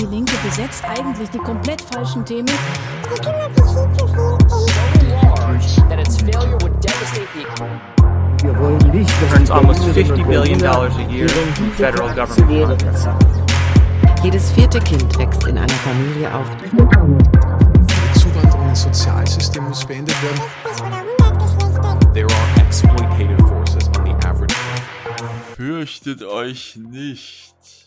Die Linke besetzt eigentlich die komplett falschen Themen. Sie kümmert sich viel zu viel um Wir wollen nicht, dass almost Berlinerinnen 50 und billion dollars a year in federal government. Jedes vierte Kind wächst in einer Familie auf, Die Zuwanderung ins Sozialsystem muss beendet werden. 50 oder 100 Geschlechter. There are exploitative forces on the average. Fürchtet euch nicht.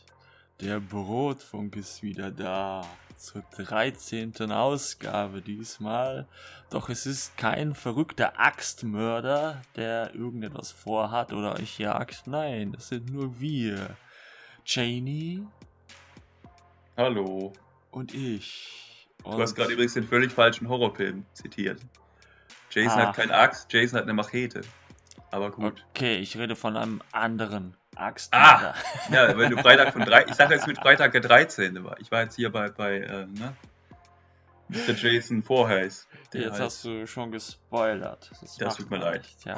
Der Brotfunk ist wieder da. Zur 13. Ausgabe diesmal. Doch es ist kein verrückter Axtmörder, der irgendetwas vorhat oder euch jagt. Nein, das sind nur wir. Janie Hallo. und ich. Du hast gerade übrigens den völlig falschen Horrorfilm zitiert. Jason Ah. hat keine Axt, Jason hat eine Machete. Aber gut. Okay, ich rede von einem anderen Ah! Axtmörder. Ja, wenn du Freitag von drei. Ich sage jetzt mit Freitag der 13. war. Ich war jetzt hier bei, bei äh, ne? Mr. Jason Voorhees. Jetzt heißt- hast du schon gespoilert. Das macht tut mir man leid. Nicht, ja.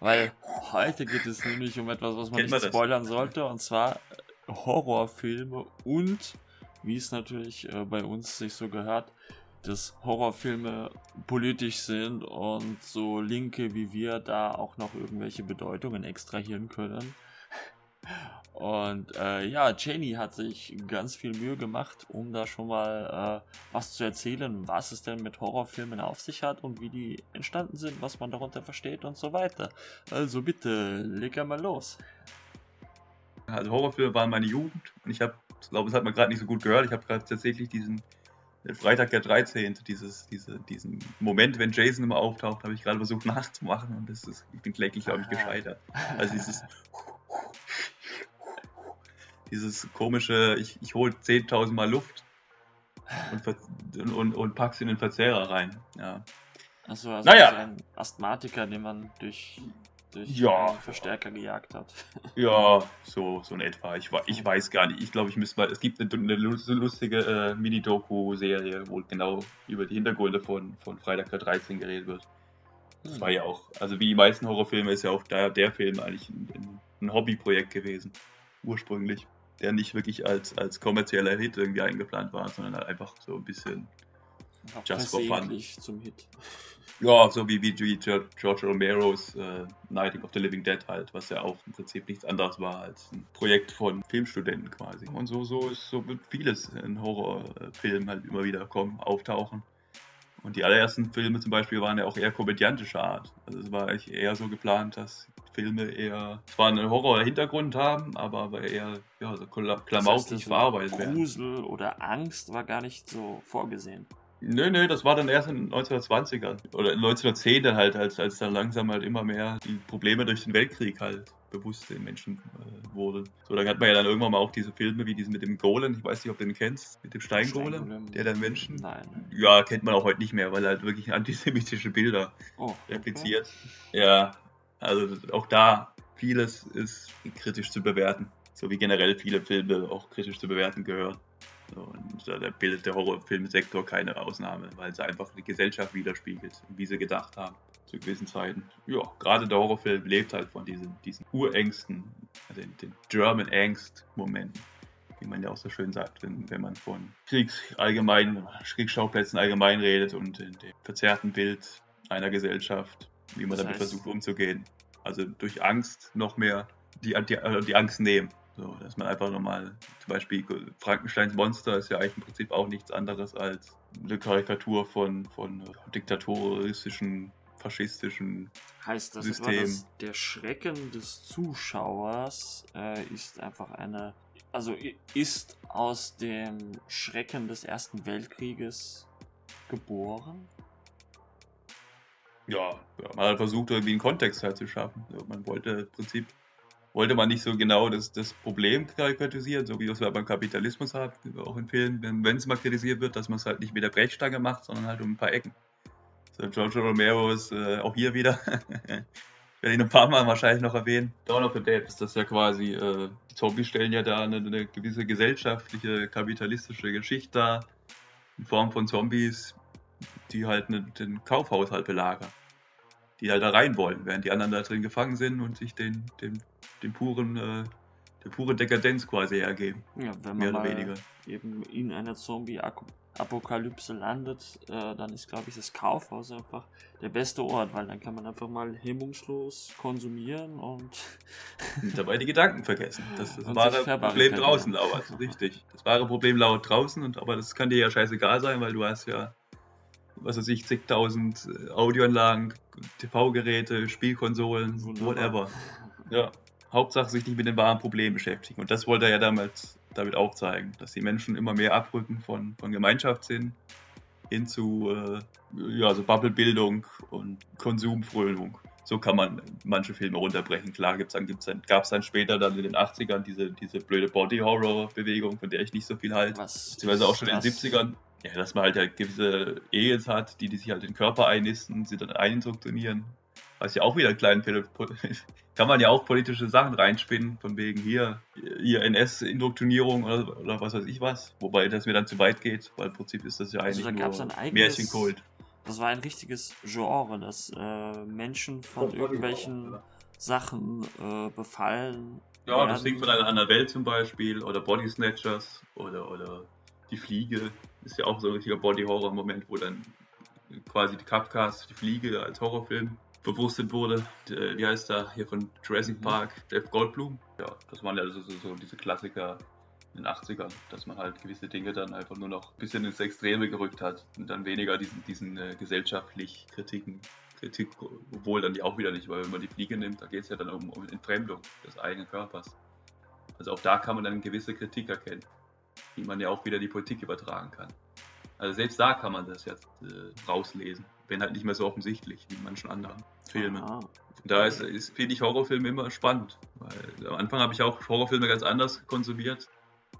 Weil heute geht es nämlich um etwas, was man Kennt man nicht das? spoilern sollte, und zwar Horrorfilme und, wie es natürlich äh, bei uns sich so gehört, dass Horrorfilme politisch sind und so Linke wie wir da auch noch irgendwelche Bedeutungen extrahieren können. Und äh, ja, Janie hat sich ganz viel Mühe gemacht, um da schon mal äh, was zu erzählen, was es denn mit Horrorfilmen auf sich hat und wie die entstanden sind, was man darunter versteht und so weiter. Also bitte, leg mal los. Also Horrorfilme waren meine Jugend und ich habe, glaube, das hat man gerade nicht so gut gehört. Ich habe gerade tatsächlich diesen den Freitag der 13. Dieses, diese, diesen Moment, wenn Jason immer auftaucht, habe ich gerade versucht nachzumachen und das ist, ich bin kläglich, glaube ich, gescheitert. Also dieses dieses komische, ich, ich hole 10.000 Mal Luft und, und, und pack's in den Verzehrer rein. Ja. Also, also Naja. ein Asthmatiker, den man durch, durch Ja. Verstärker gejagt hat. Ja, so, so in etwa. Ich, ich weiß gar nicht. Ich glaube, ich müsste mal. Es gibt eine, eine lus- lustige äh, Mini-Doku-Serie, wo genau über die Hintergründe von, von Freitag der 13 geredet wird. Das war ja auch, also wie die meisten Horrorfilme ist ja auch der, der Film eigentlich ein, ein Hobbyprojekt gewesen. Ursprünglich. Der nicht wirklich als, als kommerzieller Hit irgendwie eingeplant war, sondern halt einfach so ein bisschen, Einfach Just for fun. zum Hit. ja, so wie, wie, George Romeros äh, Nighting of the Living Dead halt, was ja auch im Prinzip nichts anderes war als ein Projekt von Filmstudenten quasi. Und so, so ist so wird vieles in Horrorfilmen halt immer wieder kommen, auftauchen. Und die allerersten Filme zum Beispiel waren ja auch eher komödiantischer Art. Also es war eigentlich eher so geplant, dass Filme eher zwar einen Horror-Hintergrund haben, aber, aber eher ja, so kla- Das heißt, klamaukig verarbeitet werden. Grusel oder Angst war gar nicht so vorgesehen. Nö, nö, das war dann erst in den 1920ern oder in 1910 dann halt, als, als dann langsam halt immer mehr die Probleme durch den Weltkrieg halt bewusst den Menschen äh, wurden. So, dann hat man ja dann irgendwann mal auch diese Filme wie diesen mit dem Golem, ich weiß nicht, ob du den kennst, mit dem Steingolem, Steingolem. der dann Menschen, Nein. ja, kennt man auch heute nicht mehr, weil er halt wirklich antisemitische Bilder Oh, repliziert. Ja, also auch da vieles ist kritisch zu bewerten, so wie generell viele Filme auch kritisch zu bewerten gehören. Und da da bildet der Horrorfilmsektor keine Ausnahme, weil sie einfach die Gesellschaft widerspiegelt, wie sie gedacht haben zu gewissen Zeiten. Ja, gerade der Horrorfilm lebt halt von diesen, diesen Urängsten, also den, German Angst-Momenten, wie man ja auch so schön sagt, wenn, wenn man von Kriegs allgemein, Kriegsschauplätzen allgemein redet und dem verzerrten Bild einer Gesellschaft, wie man Das damit heißt- versucht umzugehen. Also durch Angst noch mehr die, die, äh, die Angst nehmen. So, dass man einfach nochmal, zum Beispiel Frankensteins Monster ist ja eigentlich im Prinzip auch nichts anderes als eine Karikatur von, von diktatoristischen, faschistischen Heißt das System. etwa, der Schrecken des Zuschauers äh, ist einfach eine, also ist aus dem Schrecken des Ersten Weltkrieges geboren? ja, man hat versucht, irgendwie einen Kontext halt zu schaffen. Man wollte im Prinzip, wollte man nicht so genau das, das Problem karikatisieren, so wie das man beim Kapitalismus hat, auch Filmen, wenn es mal kritisiert wird, dass man es halt nicht mit der Brechstange macht, sondern halt um ein paar Ecken. So, George Romero ist äh, auch hier wieder, werde ihn ein paar Mal wahrscheinlich noch erwähnen. Dawn of the Dead ist das ja quasi, äh, die Zombies stellen ja da eine, eine gewisse gesellschaftliche, kapitalistische Geschichte dar, in Form von Zombies, die halt ne, den Kaufhaushalt belagern. Die halt da rein wollen, während die anderen da drin gefangen sind und sich den, den, den puren äh, der pure Dekadenz quasi hergeben. Ja, wenn Mehr man oder mal weniger. eben in einer Zombie-Apokalypse landet, äh, dann ist, glaube ich, das Kaufhaus einfach der beste Ort, weil dann kann man einfach mal hemmungslos konsumieren und Und dabei die Gedanken vergessen. Das, das wahre Problem draußen lauert. Richtig. Das wahre Problem lauert draußen, und, aber das kann dir ja scheißegal sein, weil du hast ja, was weiß ich, zigtausend äh, Audioanlagen, TV-Geräte, Spielkonsolen, Wunderbar. whatever. Ja. Hauptsache sich nicht mit den wahren Problemen beschäftigen. Und das wollte er ja damals damit auch zeigen, dass die Menschen immer mehr abrücken von, von Gemeinschaftssinn hin zu äh, ja, so Bubblebildung und Konsumfrönung. So kann man manche Filme runterbrechen. Klar gibt's dann, gibt's dann, gab es dann später dann in den 80ern diese, diese blöde Body-Horror-Bewegung, von der ich nicht so viel halte. was. Beziehungsweise auch schon in was- den 70ern. Ja, dass man halt, halt gewisse Aliens hat, die, die sich halt in den Körper einnisten, sie dann einindoktrinieren. Was ja auch wieder einen kleinen kann man ja auch politische Sachen reinspinnen, von wegen hier, hier NS-Indoktrinierung oder, oder was weiß ich was. Wobei das mir dann zu weit geht, weil im Prinzip ist das ja Also eigentlich ein nur Märchenkult. Das war ein richtiges Genre, dass äh, Menschen von irgendwelchen Sachen äh, befallen. Ja, das werden. Ding von einer anderen Welt zum Beispiel oder Body Snatchers oder, oder die Fliege ist ja auch so ein richtiger Body-Horror-Moment, wo dann quasi die Kafkas, die Fliege als Horrorfilm bewusstet wurde. Der, wie heißt der hier von Jurassic Mhm. Park? Jeff Goldblum. Ja, das waren ja so, so, so diese Klassiker in den 80ern, dass man halt gewisse Dinge dann einfach nur noch ein bisschen ins Extreme gerückt hat und dann weniger diesen, diesen äh, gesellschaftlich Kritiken, Kritik, obwohl dann die auch wieder nicht, weil wenn man die Fliege nimmt, da geht es ja dann um, um Entfremdung des eigenen Körpers. Also auch da kann man dann gewisse Kritik erkennen, die man ja auch wieder in die Politik übertragen kann. Also selbst da kann man das jetzt äh, rauslesen, wenn halt nicht mehr so offensichtlich wie in manchen anderen Filmen. Ah, Da ist, ist finde ich Horrorfilme immer spannend, weil am Anfang habe ich auch Horrorfilme ganz anders konsumiert,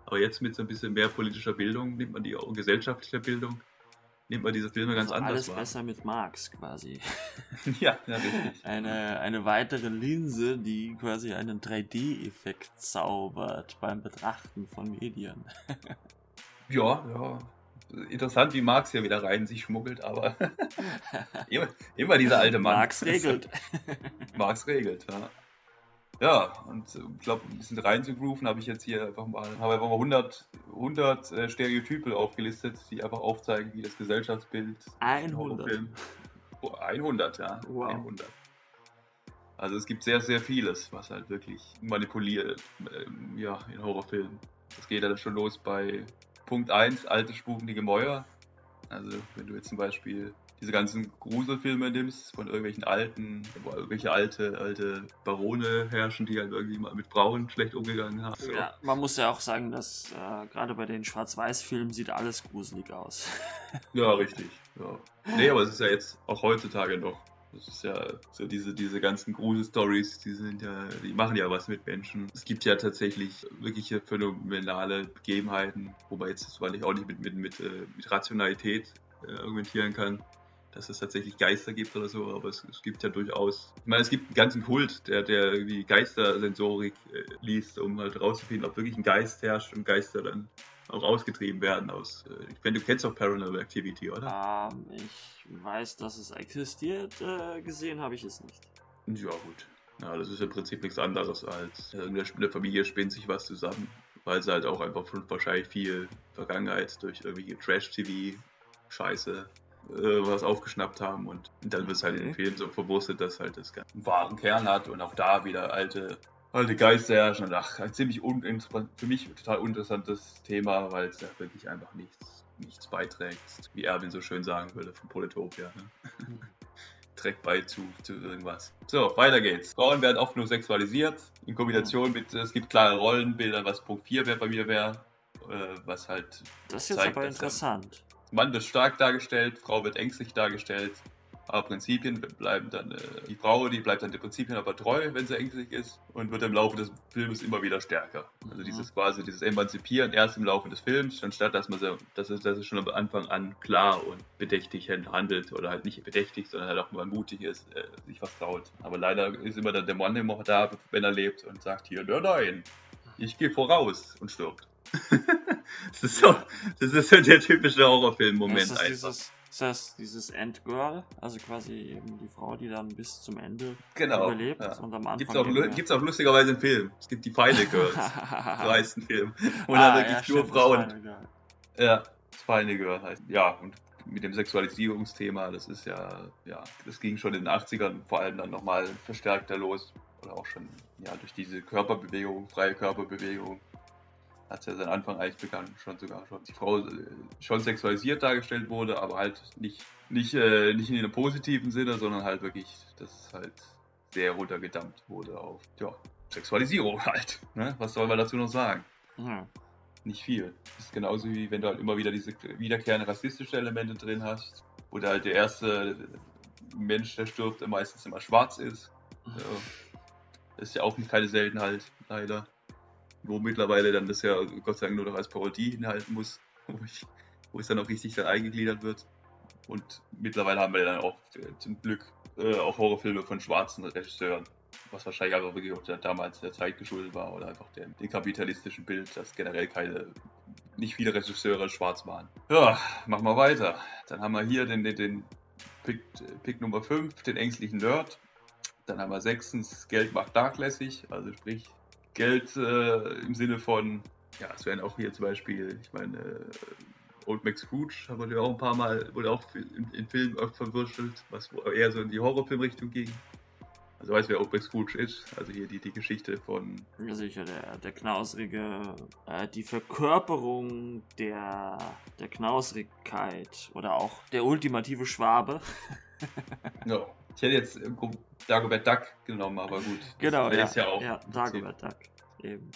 aber jetzt mit so ein bisschen mehr politischer Bildung nimmt man die auch gesellschaftlicher Bildung nimmt man diese Filme ganz also anders alles wahr. besser mit Marx quasi. ja, ja, richtig. Eine, eine weitere Linse, die quasi einen 3D-Effekt zaubert beim Betrachten von Medien. Ja, ja. Interessant, wie Marx hier wieder rein sich schmuggelt, aber immer, immer dieser alte Mann. Marx regelt. Marx regelt, ja. Ja, und äh, ich glaube, ein bisschen reinzugrooven habe ich jetzt hier einfach mal, habe einfach mal 100, 100 äh, Stereotype aufgelistet, die einfach aufzeigen, wie das Gesellschaftsbild in 100. Horrorfilmen- Oh, 100, ja. Wow. 100. Also es gibt sehr, sehr vieles, was halt wirklich manipuliert, ähm, ja, in Horrorfilmen. Das geht dann schon los bei Punkt 1, alte spukende Gemäuer. Also wenn du jetzt zum Beispiel diese ganzen Gruselfilme nimmst, von irgendwelchen alten, wo irgendwelche alte, alte Barone herrschen, die halt irgendwie mal mit Frauen schlecht umgegangen haben. So. Ja, man muss ja auch sagen, dass äh, gerade bei den Schwarz-Weiß-Filmen sieht alles gruselig aus. Ja, richtig. Ja. Nee, aber es ist ja jetzt auch heutzutage noch. Das ist ja so diese, diese ganzen Grusel-Stories, die sind ja, die machen ja was mit Menschen. Es gibt ja tatsächlich wirkliche phänomenale Begebenheiten, wobei jetzt, weil ich auch nicht mit, mit, mit, äh, mit Rationalität äh, argumentieren kann, dass es tatsächlich Geister gibt oder so, aber es, es gibt ja durchaus, ich meine, es gibt einen ganzen Kult, der, der irgendwie Geistersensorik äh, liest, um halt rauszufinden, ob wirklich ein Geist herrscht und Geister dann auch ausgetrieben werden aus. Äh, ich meine, du kennst doch Paranormal Activity, oder? Ähm, ich weiß, dass es existiert, äh, gesehen habe ich es nicht. Ja, gut. Ja, das ist im Prinzip nichts anderes als äh, in der, Familie spinnt sich was zusammen, weil sie halt auch einfach schon wahrscheinlich viel Vergangenheit durch irgendwelche Trash-TV-Scheiße was aufgeschnappt haben und dann wird es halt in. Filmen so verwurstet, dass halt das einen wahren Kern hat und auch da wieder alte, alte Geister herrschen. Und ach, ein ziemlich uninteressant, für mich total uninteressantes Thema, weil es ja wirklich einfach nichts, nichts beiträgt, wie Erwin so schön sagen würde von Polytopia. Ne? trägt bei zu, zu irgendwas. So, weiter geht's. Frauen werden oft nur sexualisiert, in Kombination mit, es gibt klare Rollenbilder, was Punkt 4 wär, bei mir wäre, äh, was halt, Das ist jetzt Zeigt aber das ja. interessant. Mann wird stark dargestellt, Frau wird ängstlich dargestellt, aber Prinzipien bleiben dann, äh, die Frau, die bleibt dann den Prinzipien aber treu, wenn sie ängstlich ist und wird im Laufe des Films immer wieder stärker. Also Mhm. dieses quasi, dieses Emanzipieren erst im Laufe des Films, anstatt dass man dass es, dass es schon am Anfang an klar und bedächtig handelt oder halt nicht bedächtig, sondern halt auch mal mutig ist, äh, sich was traut. Aber leider ist immer dann der Mann immer da, wenn er lebt und sagt hier, nein, nein, ich gehe voraus und stirbt. das, ist so, das ist so der typische Horrorfilm-Moment ist das einfach. dieses Das heißt, dieses Endgirl, also quasi eben die Frau, die dann bis zum Ende Genau. überlebt ja. und am Anfang. Gibt's auch, gibt's auch lustigerweise im Film. Es gibt die Final Girls. im meisten Film. Wo ah, wirklich ja, nur stimmt, das Frauen. egal. Ja, das Final Girl heißt. Ja, und mit dem Sexualisierungsthema, das ist ja, ja, das ging schon in den 80ern vor allem dann nochmal verstärkter los. Oder auch schon, ja, durch diese Körperbewegung, freie Körperbewegung. Hat es ja seinen Anfang eigentlich begangen, schon sogar schon. Die Frau äh, schon sexualisiert dargestellt wurde, aber halt nicht, nicht, äh, nicht in einem positiven Sinne, sondern halt wirklich, dass es halt sehr runtergedampft wurde auf, ja, Sexualisierung halt. Ne? Was soll man dazu noch sagen? Ja. nicht viel. Das ist genauso wie wenn du halt immer wieder diese wiederkehrende rassistische Elemente drin hast, wo halt der erste Mensch, der stirbt, der meistens immer schwarz ist. Ja. Das ist ja auch keine Seltenheit, leider. Wo mittlerweile dann das ja Gott sei Dank nur noch als Parodie hinhalten muss, wo, ich, wo es dann auch richtig dann eingegliedert wird. Und mittlerweile haben wir dann auch äh, zum Glück äh, auch Horrorfilme von schwarzen Regisseuren, was wahrscheinlich einfach wirklich auch der, damals der Zeit geschuldet war oder einfach dem, dem kapitalistischen Bild, dass generell keine, nicht viele Regisseure schwarz waren. Ja, machen wir weiter. Dann haben wir hier den, den, den Pick, Pick Nummer 5, den ängstlichen Nerd. Dann haben wir sechstens Geld macht nachlässig, also sprich Geld äh, im Sinne von, ja, es wären auch hier zum Beispiel, ich meine, äh, Old Max Scrooge haben wir ja auch ein paar Mal, wurde auch in, in Filmen oft verwurschtelt, was eher so in die Horrorfilmrichtung ging. Also weißt du, wer Old Max Scrooge ist? Also hier die, die Geschichte von, Ja, sicher, der, der knausrige, äh, die Verkörperung der, der Knausrigkeit oder auch der ultimative Schwabe. ja, ich hätte jetzt Dagobert Duck genommen, aber gut. Genau, der ja. ist ja auch. ja, Dagobert Duck. Eben.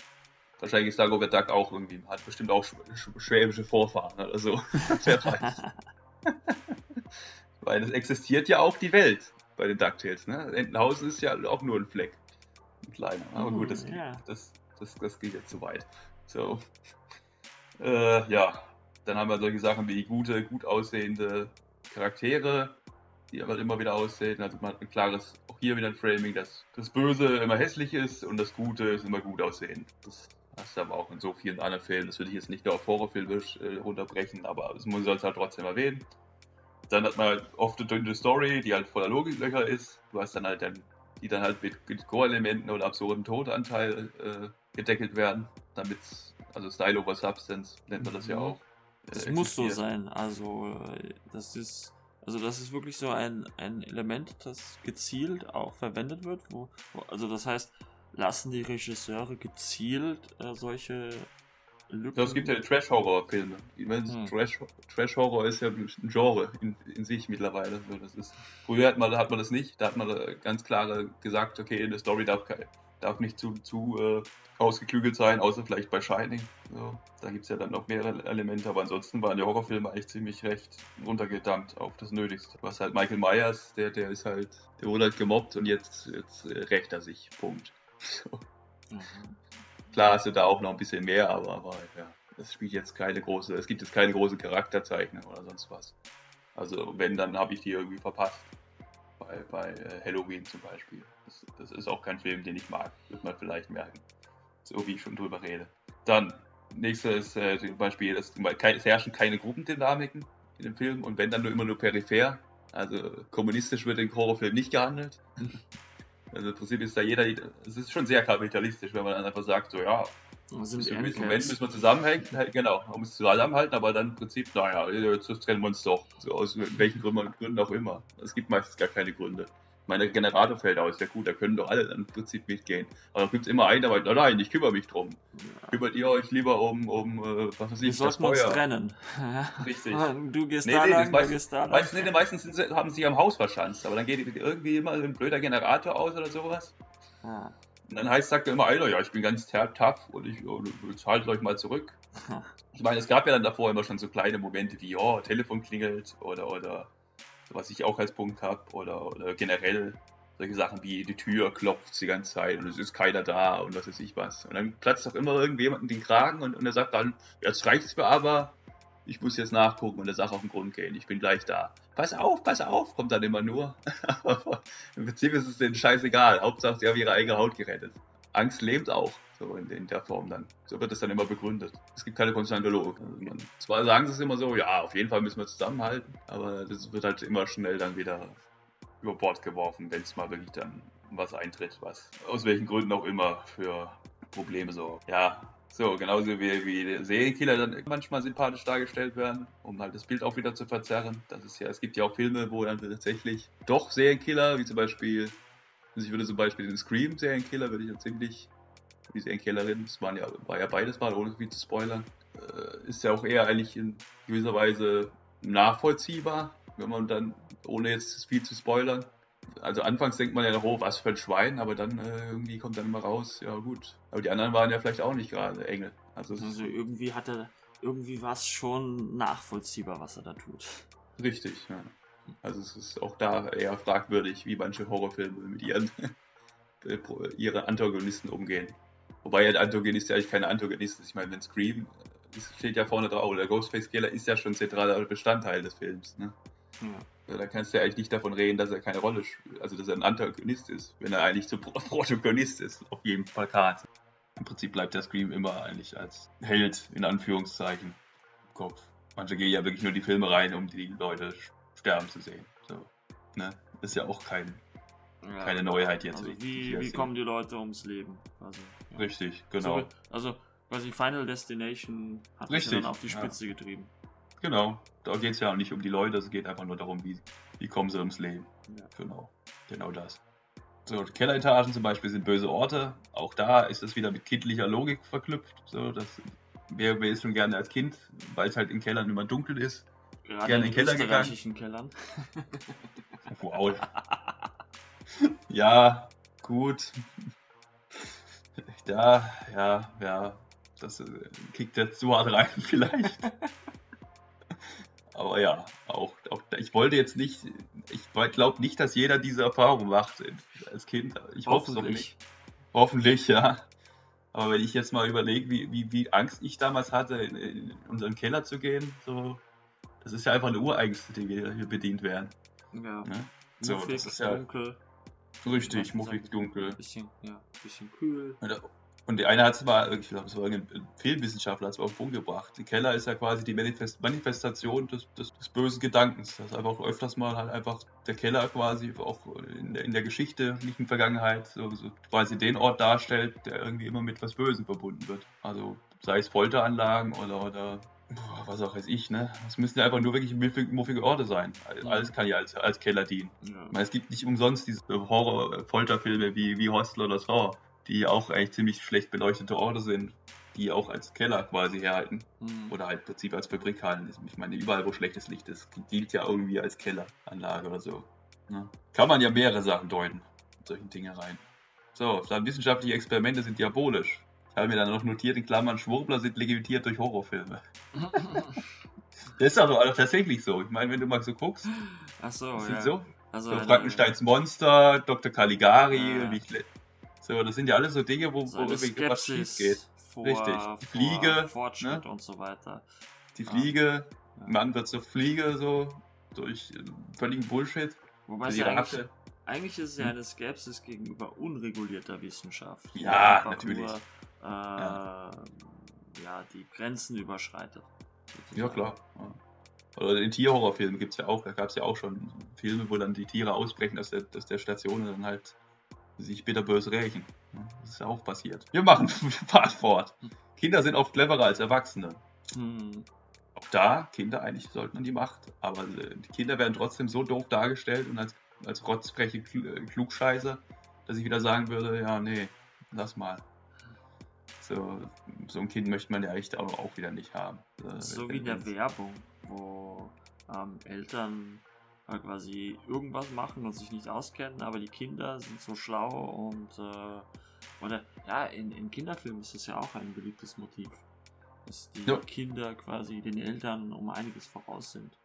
Wahrscheinlich ist Dagobert Duck auch irgendwie, hat bestimmt auch sch sch schwäbische Vorfahren oder so. Wer weiß. Weil es existiert ja auch die Welt bei den DuckTales. Ne? Entenhausen ist ja auch nur ein Fleck. Ein kleiner. Aber Mhm, gut, das, ja. das, das, das geht jetzt zu weit. So. Äh, ja. Dann haben wir solche Sachen wie gute, gut aussehende Charaktere, die aber immer wieder aussehen. Also man hat ein klares, auch hier wieder ein Framing, dass das Böse immer hässlich ist und das Gute ist immer gut aussehen. Das hast du aber auch in so vielen anderen Filmen. Das will ich jetzt nicht nur auf Horrorfilme äh, runterbrechen, aber es muss es halt trotzdem erwähnen. Dann hat man halt oft eine dünne Story, die halt voller Logiklöcher ist. Du hast dann halt dann, die dann halt mit, mit Gore-Elementen oder absurden Todanteil äh, gedeckelt werden, damit also Style over Substance nennt man das ja Mhm. auch. äh, Das muss so sein. Also, äh, das ist. Also das ist wirklich so ein, ein Element, das gezielt auch verwendet wird. Wo, wo, also das heißt, lassen die Regisseure gezielt äh, solche Lücken. Ja, es gibt ja Trash-Horror-Filme. Ich meine, Hm. Trash- Trash-Horror ist ja ein Genre in, in sich mittlerweile. So, Das ist, früher hat man, hat man das nicht. Da hat man äh, ganz klar gesagt, okay, eine Story darf, kei- darf nicht zu, zu äh, ausgeklügelt sein, außer vielleicht bei Shining. So, da gibt es ja dann noch mehrere Elemente, aber ansonsten waren die Horrorfilme eigentlich ziemlich recht runtergedammt auf das Nötigste. Was halt Michael Myers, der, der ist halt, der wurde halt gemobbt und jetzt, jetzt äh, rächt er sich. Punkt. So. Mhm. Klar hast du da auch noch ein bisschen mehr, aber, aber ja, es spielt jetzt keine große, es gibt jetzt keine große Charakterzeichnung oder sonst was. Also wenn, dann habe ich die irgendwie verpasst. Bei, bei äh, Halloween zum Beispiel. Das, das ist auch kein Film, den ich mag. Wird man vielleicht merken. So wie ich schon drüber rede. Dann, nächster ist äh, zum Beispiel, dass es herrschen keine Gruppendynamiken in dem Film und wenn dann nur immer nur peripher. Also kommunistisch wird im Horrorfilm nicht gehandelt. Also im Prinzip ist da jeder, es ist schon sehr kapitalistisch, wenn man dann einfach sagt, so ja, sind gewissen Endcats. Moment müssen wir zusammenhängen, halt, genau, man muss zusammenhalten, aber dann im Prinzip, naja, jetzt trennen wir uns doch, so aus welchen Gründen, auch immer. Es gibt meistens gar keine Gründe. Meine Generator fällt aus, ja gut, da können doch alle dann im Prinzip mitgehen. Aber da gibt es immer einen, der meint, nein, nein, ich kümmere mich drum. Kümmert ihr euch lieber um, um äh, was weiß Wir ich, das sollten uns trennen. Richtig. Du gehst Nee, da nee, lang, du meist- gehst da lang. Meistens, nee, meistens sind sie, haben sie am Haus verschanzt, aber dann geht irgendwie immer ein blöder Generator aus oder sowas. Ja. Und dann heißt, sagt immer einer, ja, ich bin ganz tough und ich, haltet euch mal zurück. Ich meine, es gab ja dann davor immer schon so kleine Momente wie, oh, Telefon klingelt oder, oder was ich auch als Punkt habe oder, oder generell solche Sachen wie die Tür klopft die ganze Zeit und es ist keiner da und was weiß ich was. Und dann platzt doch immer irgendjemand den Kragen und, und er sagt dann, jetzt reicht's mir aber, ich muss jetzt nachgucken und der Sache auf den Grund gehen, ich bin gleich da. Pass auf, pass auf, kommt dann immer nur. Im Prinzip ist es denen scheißegal. Hauptsache, sie haben ihre eigene Haut gerettet. Angst lebt auch. So in, in der Form dann. So wird es dann immer begründet. Es gibt keine konstante Logik. Also zwar sagen sie es immer so, ja, auf jeden Fall müssen wir zusammenhalten, aber das wird halt immer schnell dann wieder über Bord geworfen, wenn es mal wirklich dann was eintritt, was aus welchen Gründen auch immer für Probleme sorgt. Ja, so, genauso wie, wie Serienkiller dann manchmal sympathisch dargestellt werden, um halt das Bild auch wieder zu verzerren. Das ist ja, es gibt ja auch Filme, wo dann tatsächlich doch Serienkiller, wie zum Beispiel, also ich würde zum Beispiel den Scream-Serienkiller, würde ich ja ziemlich, die Serienkillerin, das waren ja, war ja beides mal, ohne viel zu spoilern, äh, ist ja auch eher eigentlich in gewisser Weise nachvollziehbar, wenn man dann, ohne jetzt viel zu spoilern, also anfangs denkt man ja noch, oh, was für ein Schwein, aber dann äh, irgendwie kommt dann immer raus, ja gut. Aber die anderen waren ja vielleicht auch nicht gerade Engel. Also, Also irgendwie hat er, irgendwie war es schon nachvollziehbar, was er da tut. richtig, ja. Also es ist auch da eher fragwürdig, wie manche Horrorfilme mit ihren äh, ihre Antagonisten umgehen. Wobei ja der Antagonist ja eigentlich keine Antagonist ist. Ich meine, wenn Scream äh, steht ja vorne drauf, oder Ghostface Killer ist ja schon zentraler Bestandteil des Films. Ne? Ja. Ja, da kannst du ja eigentlich nicht davon reden, dass er keine Rolle spielt, also dass er ein Antagonist ist, wenn er eigentlich so Pro Protagonist ist, auf jedem Plakat. Im Prinzip bleibt der Scream immer eigentlich als Held, in Anführungszeichen, im Kopf. Manche gehen ja wirklich nur die Filme rein, um die Leute sterben zu sehen. So, ne? Ist ja auch kein, Ja. keine Neuheit jetzt. Also wie, wie kommen die Leute ums Leben? Also, ja. Richtig, genau. So, also quasi Final Destination hat das Richtig, ja dann auf die ja. Spitze getrieben. Genau. Da geht es ja auch nicht um die Leute, es geht einfach nur darum, wie, wie kommen sie ums Leben. Ja. Genau. Genau das. So, Kelleretagen zum Beispiel sind böse Orte. Auch da ist es wieder mit kindlicher Logik verknüpft. So, das, wer, wer ist schon gerne als Kind, weil es halt in Kellern immer dunkel ist. Gerade Gerne in den Keller gegangen. Kellern. Wow. ja, gut. Da, ja, ja. Das äh, kickt jetzt zu hart rein, vielleicht. Aber ja, auch, auch ich wollte jetzt nicht, ich glaube nicht, dass jeder diese Erfahrung macht als Kind. Ich hoffe es nicht. Hoffentlich, ja. Aber wenn ich jetzt mal überlege, wie, wie, wie Angst ich damals hatte, in, in unseren Keller zu gehen, so, das ist ja einfach eine Ureigenste, die wir hier bedient werden. Ja. Ne? So, Muffig, das ist ja dunkel, richtig, muffig, dunkel. bisschen, ja, bisschen kühl. Und der eine hat es mal, ich glaube, es war ein Filmwissenschaftler, hat es auf den Punkt gebracht. Die Keller ist ja quasi die Manifest Manifestation des, des, des bösen Gedankens. Das ist einfach öfters mal halt einfach der Keller quasi auch in der, in der geschichtlichen Vergangenheit so, so quasi den Ort darstellt, der irgendwie immer mit was Bösem verbunden wird. Also sei es Folteranlagen oder, oder was auch weiß ich, ne? Es müssen ja einfach nur wirklich muffige, Orte sein. Alles kann ja als, als Keller dienen. Ja. Ich meine, es gibt nicht umsonst diese Horror-Folterfilme wie, wie Hostel oder Saw, die auch eigentlich ziemlich schlecht beleuchtete Orte sind, die auch als Keller quasi herhalten. Hm. Oder halt im Prinzip als Fabrikhallen. Ich meine, überall, wo schlechtes Licht ist, gilt ja irgendwie als Kelleranlage oder so. Ne? Kann man ja mehrere Sachen deuten, mit solchen Dinge rein. So, dann wissenschaftliche Experimente sind diabolisch. Ich habe mir dann noch notiert, in Klammern, Schwurbler sind legitimiert durch Horrorfilme. Das ist aber auch tatsächlich so. Ich meine, wenn du mal so guckst, Ach so, ja. so, Also, so Frankensteins Monster, Dr. Caligari, Ja. So, das sind ja alles so Dinge, wo, so wo was schief geht. vor, Richtig. Die Fliege, Fortschritt ne? und so weiter. Die. Fliege, Ja. Mann wird zur Fliege, so, durch äh, völligen Bullshit. Wobei es Die ja eigentlich, eigentlich ist es ja Hm. eine Skepsis gegenüber unregulierter Wissenschaft. Ja, natürlich. Nur, äh, Ja. ja. die Grenzen überschreitet. Ja, klar. Ja. Oder in Tierhorrorfilmen gibt es ja auch, da gab es ja auch schon Filme, wo dann die Tiere ausbrechen aus der, aus der Station und dann halt sich bitterbös rächen. Das ist ja auch passiert. Wir machen, fahren fort. Kinder sind oft cleverer als Erwachsene. Hm. Auch da, Kinder eigentlich sollten an die Macht, aber äh, die Kinder werden trotzdem so doof dargestellt und als, als rotzfreche äh, Klugscheißer, dass ich wieder sagen würde, ja, nee, lass mal. So, so ein Kind möchte man ja echt auch, auch wieder nicht haben. Äh, So wie in der Werbung, wo ähm, Eltern äh, quasi irgendwas machen und sich nicht auskennen, aber die Kinder sind so schlau und äh, oder ja, in, in Kinderfilmen ist das ja auch ein beliebtes Motiv. Dass die Ja. Kinder quasi den Eltern um einiges voraus sind.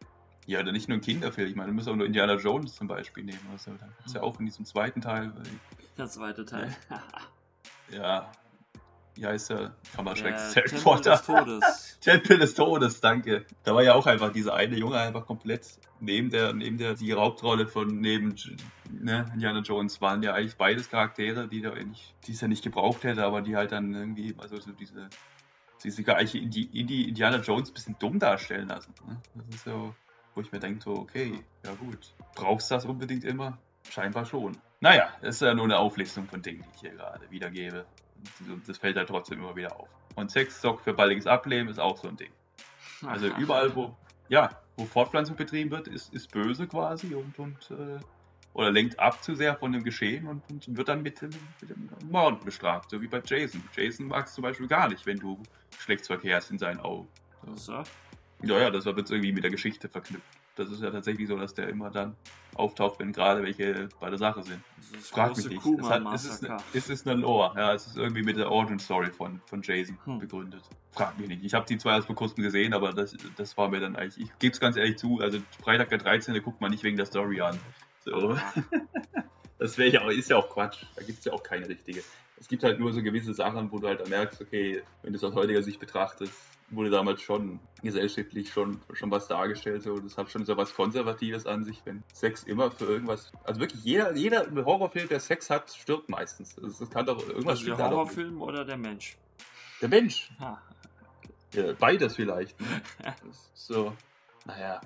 Ja, oder nicht nur ein Kinderfilm. Ich meine, du musst auch nur Indiana Jones zum Beispiel nehmen. Also, da ist ja auch in diesem zweiten Teil, Der zweite Teil. ja, wie heißt er? Kammerschreck, Der Harry Tempel Potter. des Todes. Tempel des Todes, danke. Da war ja auch einfach dieser eine Junge einfach komplett neben der, neben der, die Hauptrolle von neben ne, Indiana Jones waren ja eigentlich beides Charaktere, die da eigentlich, die es ja nicht gebraucht hätte, aber die halt dann irgendwie, also so diese, diese gleiche Indi, Indi, Indiana Jones ein bisschen dumm darstellen lassen. Ne? Das ist so, wo ich mir denke, so, okay, ja gut. Brauchst du das unbedingt immer? Scheinbar schon. Naja, das ist ja nur eine Auflistung von Dingen, die ich hier gerade wiedergebe. Das fällt halt trotzdem immer wieder auf. Und Sex sorgt für baldiges Ableben ist auch so ein Ding. Also überall, wo, ja, wo Fortpflanzung betrieben wird, ist, ist böse quasi und, und äh, oder lenkt ab zu sehr von dem Geschehen und, und wird dann mit dem, mit dem Mord bestraft, so wie bei Jason. Jason mag es zum Beispiel gar nicht, wenn du Geschlechtsverkehr hast in seinen Augen. So. Ja, ja, das wird jetzt irgendwie mit der Geschichte verknüpft. Das ist ja tatsächlich so, dass der immer dann auftaucht, wenn gerade welche bei der Sache sind. Frag mich nicht. Es, hat, es, ist, Massaker. es ist eine Lore, ja, es ist irgendwie mit der Origin Story von, von Jason Hm. begründet. Frag mich nicht. Ich habe die zwar erst vor kurzem gesehen, aber das, das war mir dann eigentlich, ich gebe es ganz ehrlich zu, also Freitag der 13. guckt man nicht wegen der Story an. So. Das wäre ja, auch- ist ja auch Quatsch. Da gibt es ja auch keine richtige. Es gibt halt nur so gewisse Sachen, wo du halt dann merkst, okay, wenn du es aus heutiger Sicht betrachtest, wurde damals schon gesellschaftlich schon, schon was dargestellt. So. Das hat schon so was Konservatives an sich, wenn Sex immer für irgendwas. Also wirklich jeder, jeder Horrorfilm, der Sex hat, stirbt meistens. Das, das kann doch irgendwas Also der. Horrorfilm oder der Mensch? Der Mensch. Ha. Ja, beides vielleicht. Ne? Das so. Naja.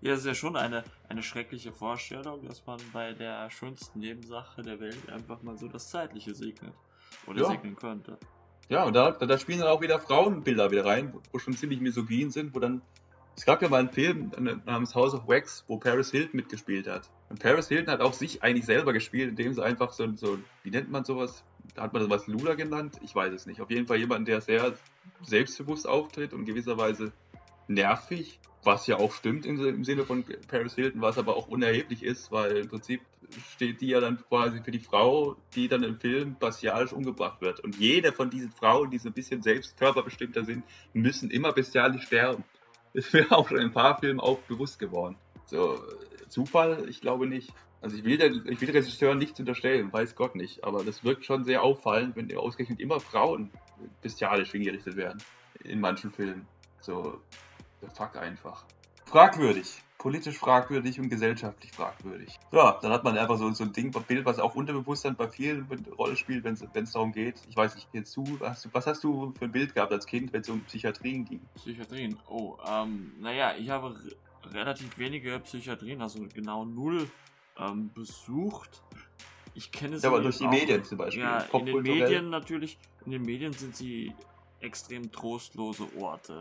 Ja, es ist ja schon eine, eine schreckliche Vorstellung, dass man bei der schönsten Nebensache der Welt einfach mal so das Zeitliche segnet. Oder Ja. segnen könnte. Ja, und da, da, da spielen dann auch wieder Frauenbilder wieder rein, wo, schon ziemlich misogyn sind, wo dann. Es gab ja mal einen Film äh, namens House of Wax, wo Paris Hilton mitgespielt hat. Und Paris Hilton hat auch sich eigentlich selber gespielt, indem sie einfach so, so wie nennt man sowas? Hat man das was Lula genannt? Ich weiß es nicht. Auf jeden Fall jemand, der sehr selbstbewusst auftritt und gewisserweise nervig, was ja auch stimmt im, Sinne von Paris Hilton, was aber auch unerheblich ist, weil im Prinzip steht die ja dann quasi für die Frau, die dann im Film bestialisch umgebracht wird. Und jede von diesen Frauen, die so ein bisschen selbst körperbestimmter sind, müssen immer bestialisch sterben. Das wäre auch schon in ein paar Filmen auch bewusst geworden. So, Zufall? Ich glaube nicht. Also ich will, den, ich will Regisseuren nichts unterstellen, weiß Gott nicht. Aber das wirkt schon sehr auffallend, wenn ausgerechnet immer Frauen bestialisch hingerichtet werden. In manchen Filmen. So, the fuck einfach. Fragwürdig. Politisch fragwürdig und gesellschaftlich fragwürdig. Ja, dann hat man einfach so, so ein Ding, ein Bild, was auch unterbewusst dann bei vielen eine Rolle spielt, wenn es darum geht. Ich weiß nicht, jetzt du, hast du, was hast du für ein Bild gehabt als Kind, wenn es um Psychiatrien ging? Psychiatrien. Oh, ähm, naja, ich habe re- relativ wenige Psychiatrien, also genau null ähm, besucht. Ich kenne sie Ja, aber durch die auch- Medien zum Beispiel. Ja, in den. Medien natürlich. In den Medien sind sie extrem trostlose Orte.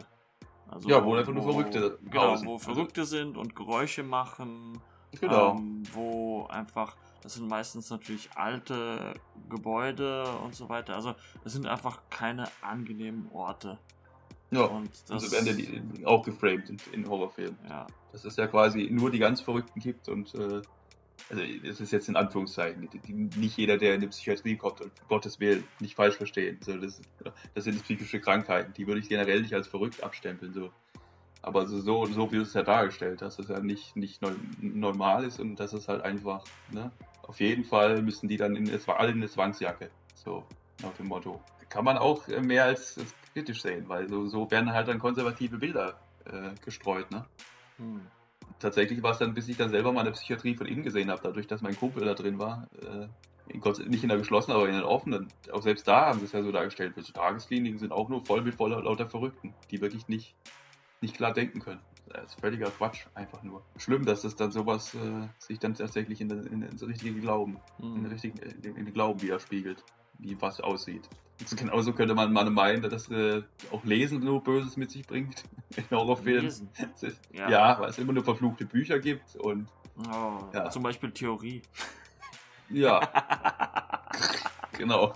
Also, Ja, wo einfach nur Verrückte Genau, wo Also- Verrückte sind und Geräusche machen. Genau. Ähm, wo einfach, das sind meistens natürlich alte Gebäude und so weiter. Also, das sind einfach keine angenehmen Orte. ja. Und das so werden die auch geframed in, in Horrorfilmen. ja, Dass es ja quasi nur die ganz Verrückten gibt und äh, also das ist jetzt in Anführungszeichen. Nicht jeder, der in die Psychiatrie kommt, um Gottes Willen, nicht falsch verstehen. So, das, das sind psychische Krankheiten, die würde ich generell nicht als verrückt abstempeln. So. Aber so, so, so wie du es ja dargestellt hast, dass es ja nicht, nicht normal ist und dass es halt einfach, ne? Auf jeden Fall müssen die dann in, es alle in eine Zwangsjacke. So, nach dem Motto. Kann man auch äh, mehr als, als kritisch sehen, weil so, so werden halt dann konservative Bilder äh, gestreut, ne? hm. Tatsächlich war es dann, bis ich dann selber mal eine Psychiatrie von innen gesehen habe, dadurch, dass mein Kumpel da drin war. Äh, in Gott, nicht in der geschlossenen, aber in den offenen. Auch selbst da haben sie es ja so dargestellt. So Tageskliniken sind auch nur voll mit voller lauter Verrückten, die wirklich nicht, nicht klar denken können. Das ist völliger Quatsch, einfach nur. Schlimm, dass das dann sowas äh, sich dann tatsächlich in, den- in, in das richtige Glauben, in den Hm. richtigen, in in den Glauben widerspiegelt, wie was aussieht. Und genauso könnte man mal meinen, dass äh, auch Lesen nur Böses mit sich bringt in Horrorfilmen. Lesen. Ist- Ja. Ja. weil es immer nur verfluchte Bücher gibt und Oh, Ja. Zum Beispiel Theorie. ja, genau.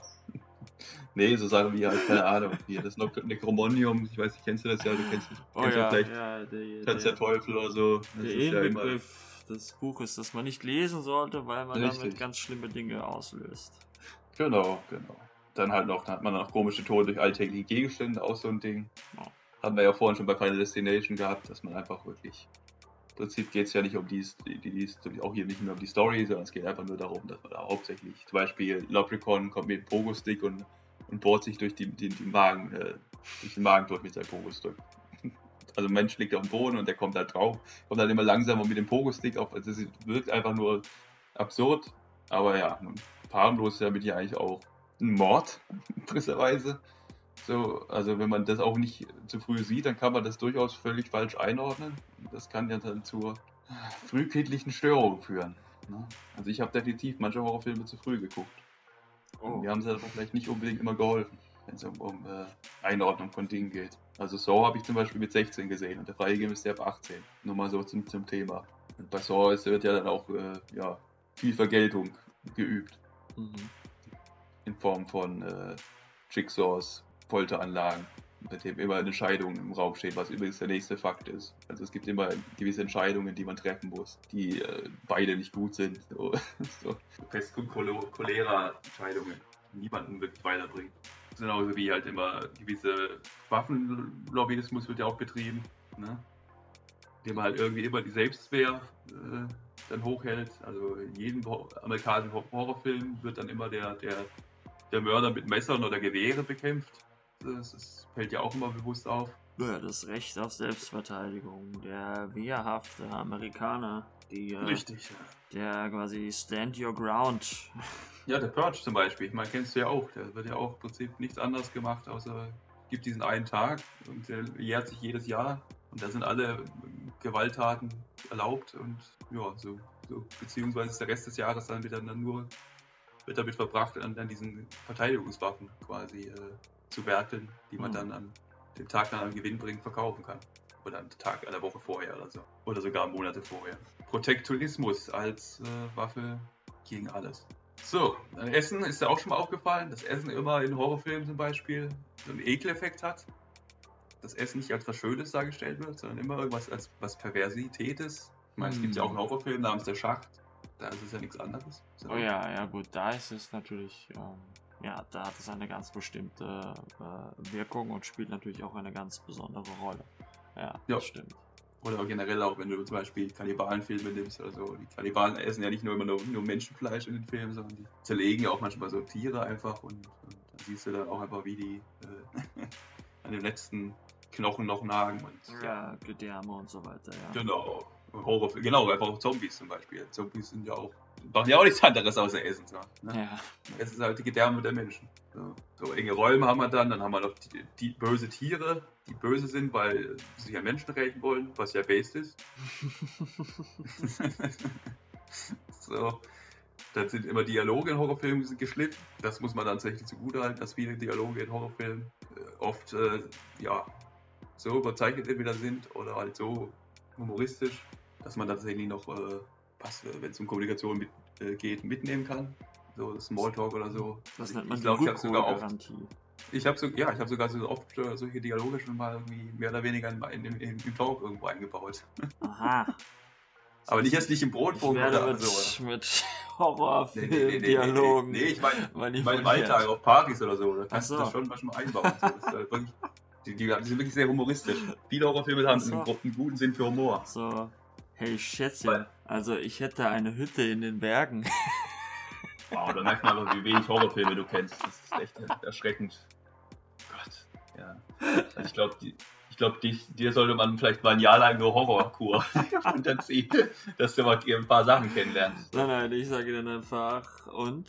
Nee, so Sachen wie halt, keine Ahnung, hier das Nec- Necromonium, ich weiß nicht, kennst du das ja, du kennst, oh kennst ja, vielleicht ja, der, der, der Teufel oder so. Das der ist ja Inbegriff des Buches, das man nicht lesen sollte, weil man damit Richtig. ganz schlimme Dinge auslöst. Genau, genau. Dann halt noch, dann hat man noch komische Tode durch alltägliche Gegenstände, auch so ein Ding. Ja. Haben wir ja vorhin schon bei Final Destination gehabt, dass man einfach wirklich, im Prinzip geht es ja nicht um die, die, die, auch hier nicht nur um die Story, sondern es geht einfach nur darum, dass man da hauptsächlich, zum Beispiel Leprechaun kommt mit einem Pogo-Stick und und bohrt sich durch, die, die, die Magen, äh, durch den Magen durch mit seinem Pogo-Stick. Also ein Mensch liegt auf dem Boden und der kommt halt drauf, kommt halt immer langsamer mit dem Pogo-Stick auf. Also es wirkt einfach nur absurd, aber ja, harmlos ist damit ja eigentlich auch ein Mord, interessanterweise. So, also wenn man das auch nicht zu früh sieht, dann kann man das durchaus völlig falsch einordnen. Das kann ja dann zur frühkindlichen Störung führen. Ne? Also ich habe definitiv manche Horrorfilme zu früh geguckt. Und mir haben sie aber vielleicht nicht unbedingt immer geholfen, wenn es um, um äh, Einordnung von Dingen geht. Also Saw habe ich zum Beispiel mit 16 gesehen und der freigegeben ist der ab 18. Nur mal so zum, zum Thema. Und bei Saw ist, wird ja dann auch äh, ja, viel Vergeltung geübt. Mhm. In Form von äh, Jigsaws, Folteranlagen, bei dem immer eine Entscheidung im Raum steht, was übrigens der nächste Fakt ist. Also es gibt immer gewisse Entscheidungen, die man treffen muss, die äh, beide nicht gut sind. So, so. Pest- und Cholera-Entscheidungen, die niemanden wirklich weiterbringen. Genauso wie halt immer gewisse Waffenlobbyismus wird ja auch betrieben, ne? Indem man halt irgendwie immer die Selbstwehr äh, dann hochhält. Also in jedem amerikanischen Hor- Horrorfilm wird dann immer der, der, der Mörder mit Messern oder Gewehre bekämpft. Das, das fällt ja auch immer bewusst auf. Ja, das Recht auf Selbstverteidigung, der wehrhafte Amerikaner, die, äh, Richtig. der quasi Stand Your Ground. Ja, der Purge zum Beispiel, ich meine, kennst du ja auch. Der wird ja auch im Prinzip nichts anderes gemacht, außer gibt diesen einen Tag und der jährt sich jedes Jahr. Und da sind alle Gewalttaten erlaubt und ja, so, so beziehungsweise ist der Rest des Jahres dann wieder dann nur wird damit verbracht, an, an diesen Verteidigungswaffen quasi äh, zu werkeln, die man Mhm. dann an dem Tag dann an Gewinn bringt verkaufen kann. Oder am Tag einer Woche vorher oder so. Oder sogar Monate vorher. Protektionismus als äh, Waffe gegen alles. So, Essen ist ja auch schon mal aufgefallen, dass Essen immer in Horrorfilmen zum Beispiel so einen Ekeleffekt hat. Das Essen nicht als was Schönes dargestellt wird, sondern immer irgendwas als was Perversitätes. Ich meine, es gibt ja auch einen Horrorfilm namens Der Schacht. Da ist es ja nichts anderes. So. Oh ja, ja gut, da ist es natürlich, ähm, ja, da hat es eine ganz bestimmte äh, Wirkung und spielt natürlich auch eine ganz besondere Rolle. Ja, Ja. das stimmt. Oder generell auch, wenn du zum Beispiel Kannibalenfilme nimmst oder so. Die Kannibalen essen ja nicht nur immer nur, nur Menschenfleisch in den Filmen, sondern die zerlegen ja auch manchmal so Tiere einfach und, und dann siehst du dann auch einfach, wie die äh, an den letzten Knochen noch nagen und Ja, Gedärme und so weiter, ja. Genau. Horrorfilme, genau, einfach auch Zombies zum Beispiel. Zombies sind ja auch, machen ja auch nichts anderes außer Essen. So, ne? Ja, Es ist halt die Gedärme der Menschen. So, so enge Räume haben wir dann, dann haben wir noch die, die böse Tiere, die böse sind, weil sie sich an Menschen rächen wollen, was ja based ist. so. Dann sind immer Dialoge in Horrorfilmen geschliffen. Das muss man dann tatsächlich zugutehalten, dass viele Dialoge in Horrorfilmen äh, oft äh, ja, so überzeichnet entweder sind oder halt so humoristisch, dass man tatsächlich noch, äh, was, äh, wenn es um Kommunikation mit, äh, geht, mitnehmen kann. So Smalltalk oder so. das nennt ich man die glaube, ich habe sogar oft ich habe so, ja, ich habe sogar so oft äh, solche Dialoge schon mal irgendwie mehr oder weniger in, in, in, im Talk irgendwo eingebaut. Aha. Aber nicht jetzt nicht im werde oder mit, so. mit Nee, nee, nee, nee, Horrorfilm-Dialogen. Nee, ich meine mein, Alltag auf Partys oder so. Da kannst Ach du so. das schon manchmal einbauen. So. Das ist halt wirklich, die, die, die sind wirklich sehr humoristisch. Viele Horrorfilme haben so. einen, einen guten Sinn für Humor. So, hey Schätzchen, Weil- also ich hätte eine Hütte in den Bergen. Wow, da merkt man aber, wie wenig Horrorfilme du kennst. Das ist echt erschreckend. Gott, ja. Also ich glaube, ich glaube, dir sollte man vielleicht mal ein Jahr lang nur Horrorkur unterziehen, dass du mal ein paar Sachen kennenlernst. Nein, nein, ich sage dann einfach, und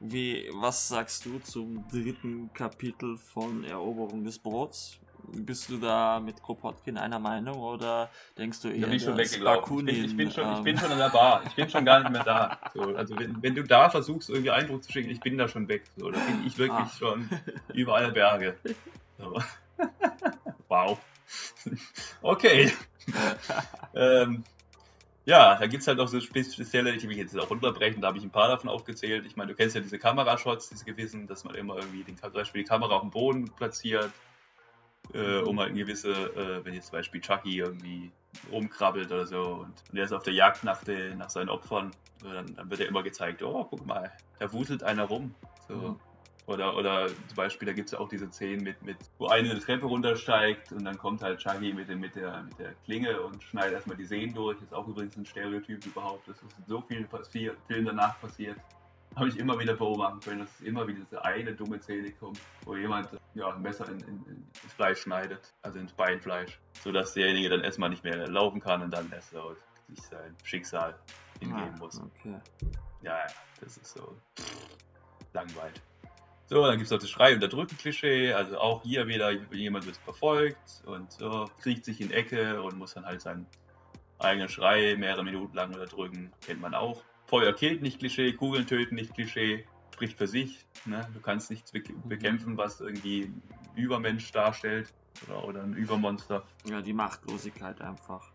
wie, was sagst du zum dritten Kapitel von Eroberung des Brots? Bist du da mit Kropotkin einer Meinung oder denkst du eher bin ich schon weggelaufen. Ich bin, ich, bin schon, ich ähm, bin schon an der Bar. Ich bin schon gar nicht mehr da. So, also wenn, wenn du da versuchst, irgendwie Eindruck zu schicken, ich bin da schon weg. So, da bin ich wirklich Ah. schon über alle Berge. So. Wow. okay. ähm, ja, da gibt es halt auch so spe- spezielle, die will ich jetzt auch runterbrechen, da habe ich ein paar davon aufgezählt. Ich meine, du kennst ja diese Kamerashots, diese gewissen, dass man immer irgendwie den, zum Beispiel die Kamera auf dem Boden platziert, äh, um halt eine gewisse, äh, wenn jetzt zum Beispiel Chucky irgendwie rumkrabbelt oder so und, und er ist auf der Jagd nach, den, nach seinen Opfern, dann, dann wird er immer gezeigt, oh, guck mal, da wuselt einer rum. So. Mhm. Oder, oder zum Beispiel, da gibt es ja auch diese Szenen mit, mit, wo eine eine Treppe runtersteigt und dann kommt halt Chucky mit, dem, mit, der, mit der Klinge und schneidet erstmal die Sehnen durch. Ist auch übrigens ein Stereotyp überhaupt. Das ist so viel passiert, Film danach passiert. habe ich immer wieder beobachten können, dass immer wieder diese eine dumme Szene kommt, wo jemand ja, ein Messer in, in, ins Fleisch schneidet, also ins Beinfleisch, sodass derjenige dann erstmal nicht mehr laufen kann und dann erst so sich sein Schicksal hingeben Ah, muss. Okay. Ja, ja, das ist so langweilig. So, dann gibt es noch das Schrei- und Erdrücken-Klischee, also auch hier wieder jemand wird verfolgt und so, kriegt sich in Ecke und muss dann halt seinen eigenen Schrei mehrere Minuten lang unterdrücken, kennt man auch. Feuer killt nicht Klischee, Kugeln töten nicht Klischee, spricht für sich. Ne? Du kannst nichts be bekämpfen, was irgendwie Übermensch darstellt oder, oder ein Übermonster. Ja, die Machtlosigkeit einfach.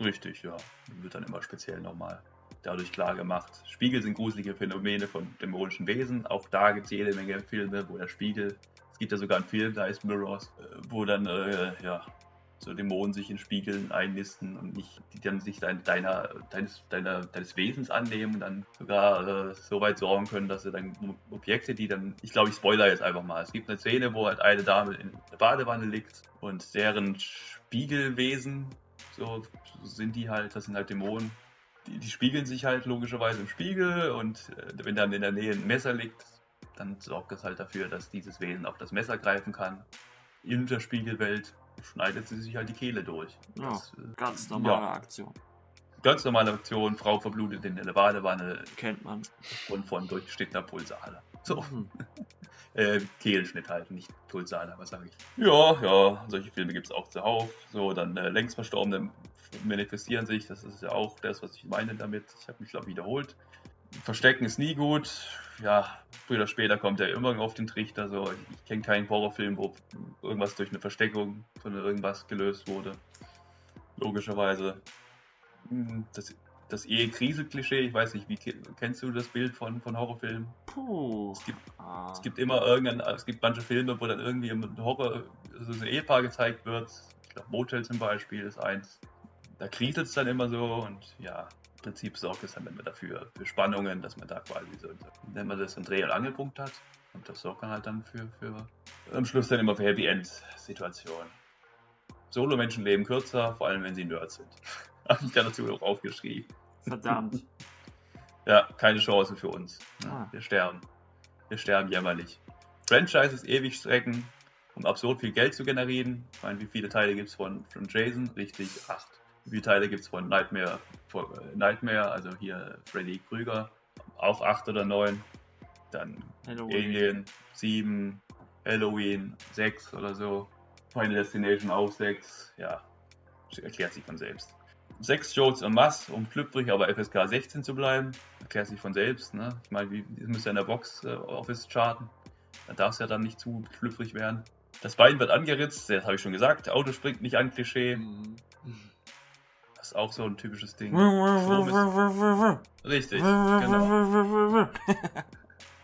Richtig, ja. Wird dann immer speziell nochmal dadurch klar gemacht. Spiegel sind gruselige Phänomene von dämonischen Wesen. Auch da gibt es jede Menge Filme, wo der Spiegel, es gibt ja sogar einen Film, da ist Mirrors, äh, wo dann, äh, ja, so Dämonen sich in Spiegeln einnisten und nicht, die dann sich dein, deiner, deines, deiner, deines Wesens annehmen und dann sogar äh, so weit sorgen können, dass sie dann Objekte, die dann, ich glaube, ich spoiler jetzt einfach mal. Es gibt eine Szene, wo halt eine Dame in der Badewanne liegt und deren Spiegelwesen, so sind die halt, das sind halt Dämonen, die, die spiegeln sich halt logischerweise im Spiegel und äh, wenn dann in der Nähe ein Messer liegt, dann sorgt das halt dafür, dass dieses Wesen auf das Messer greifen kann. In der Spiegelwelt schneidet sie sich halt die Kehle durch. Ja, Das, äh, ganz normale ja. Aktion. ganz normale Aktion, Frau verblutet in der Badewanne Kennt man. und von durchgeschnittener Pulsader. So, Mhm. Äh, Kehlenschnitt halt, nicht Pulsader, was sage ich. Ja, ja, solche Filme gibt es auch zuhauf. So, dann äh, längst Verstorbene manifestieren sich, das ist ja auch das, was ich meine damit. Ich habe mich, glaube wiederholt. Verstecken ist nie gut. Ja, früher oder später kommt er immer auf den Trichter. So. Ich, ich kenne keinen Horrorfilm, wo irgendwas durch eine Versteckung von irgendwas gelöst wurde. Logischerweise. Hm, Das, das Ehe-Krise-Klischee, ich weiß nicht, wie ke- kennst du das Bild von, von Horrorfilmen? Puh. Es gibt, Ah. es gibt immer irgendein, es gibt manche Filme, wo dann irgendwie ein Horror, also so ein Ehepaar gezeigt wird. Ich glaube, Motel zum Beispiel ist eins. Da kriselt es dann immer so und ja, im Prinzip sorgt es dann immer dafür, für Spannungen, dass man da quasi so, wenn man das einen Dreh- und Angelpunkt hat. Und das sorgt dann halt dann für, für am Schluss dann immer für Happy End-Situationen. Solo-Menschen leben kürzer, vor allem wenn sie Nerds sind. Habe ich da dazu auch aufgeschrieben. Verdammt. Ja, keine Chance für uns. Ah. Wir sterben. Wir sterben jämmerlich. Franchises ewig strecken, um absurd viel Geld zu generieren. Ich meine, wie viele Teile gibt es von, von Jason? Richtig, acht. Wie viele Teile gibt es von Nightmare, von, äh, Nightmare, also hier Freddy Krüger? Auch acht oder neun. Dann Halloween. Alien, sieben. Halloween, sechs oder so. Final Destination auch sechs. Ja, erklärt sich von selbst. Sechs Shows en masse, um schlüpfrig, aber FSK 16 zu bleiben. Erklärt sich von selbst. Ne? Ich meine, wie- müsste in der Box äh, Office charten. Da darf es ja dann nicht zu schlüpfrig werden. Das Bein wird angeritzt, das habe ich schon gesagt. Auto springt nicht an, Klischee. Mhm. Das ist auch so ein typisches Ding. Richtig, genau.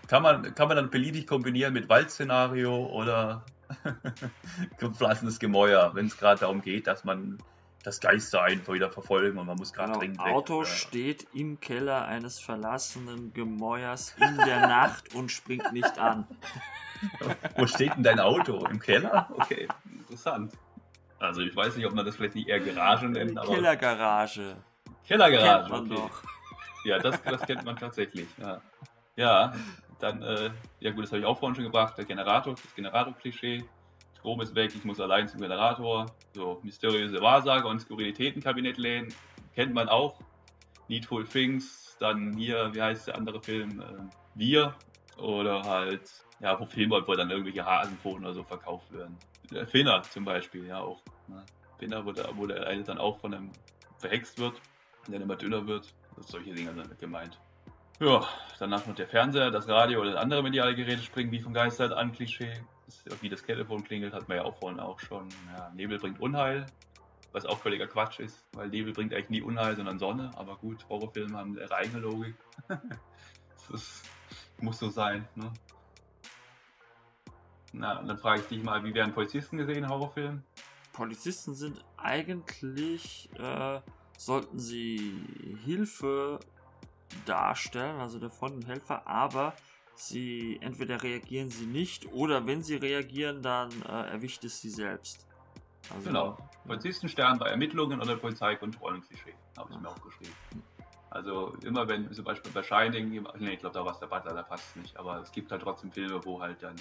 Kann man, kann man dann beliebig kombinieren mit Waldszenario oder gepflanzendes Gemäuer, wenn es gerade darum geht, dass man das Geister einfach wieder verfolgen und man muss gerade Genau, dringend weg. Auto Äh, steht im Keller eines verlassenen Gemäuers in der Nacht und springt nicht an. Wo steht denn dein Auto? Im Keller? Okay, interessant. Also ich weiß nicht, ob man das vielleicht nicht eher Garage nennt, aber Kellergarage. Kellergarage. Kennt man okay. doch. Ja, das, das kennt man tatsächlich. Ja, ja dann, äh, ja gut, das habe ich auch vorhin schon gebracht. Der Generator, das Generator-Klischee. Strom ist weg, ich muss allein zum Generator. So, mysteriöse Wahrsager und Skurrilitätenkabinett lehnen. Kennt man auch. Needful Things. Dann hier, wie heißt der andere Film? Äh, Wir. Oder halt, ja, wo Filme, wo dann irgendwelche Hasenpfoten oder so verkauft werden. Der Finner zum Beispiel, ja auch. Ne? Finner, wo der, wo der eine dann auch von einem verhext wird und dann immer dünner wird. Solche Dinge sind gemeint. Ja, danach noch der Fernseher, das Radio oder andere mediale Geräte springen wie vom Geistert an, Klischee. Wie das Telefon klingelt, hat man ja auch vorhin auch schon. Ja, Nebel bringt Unheil, was auch völliger Quatsch ist, weil Nebel bringt eigentlich nie Unheil, sondern Sonne. Aber gut, Horrorfilme haben ihre eigene Logik. das muss so sein, ne? Na, und dann frage ich dich mal, wie werden Polizisten gesehen in Horrorfilmen? Polizisten sind eigentlich, äh, sollten sie Hilfe darstellen, also der Frontenhelfer, aber sie entweder reagieren sie nicht oder wenn sie reagieren, dann äh, erwischt es sie selbst. Also, Genau. Polizisten sterben bei Ermittlungen oder Polizeikontrollen, Klischee. Habe ich mir auch geschrieben. Also immer wenn zum Beispiel bei Shining, nee, ich glaube, da war es der Butler, da passt es nicht, aber es gibt halt trotzdem Filme, wo halt dann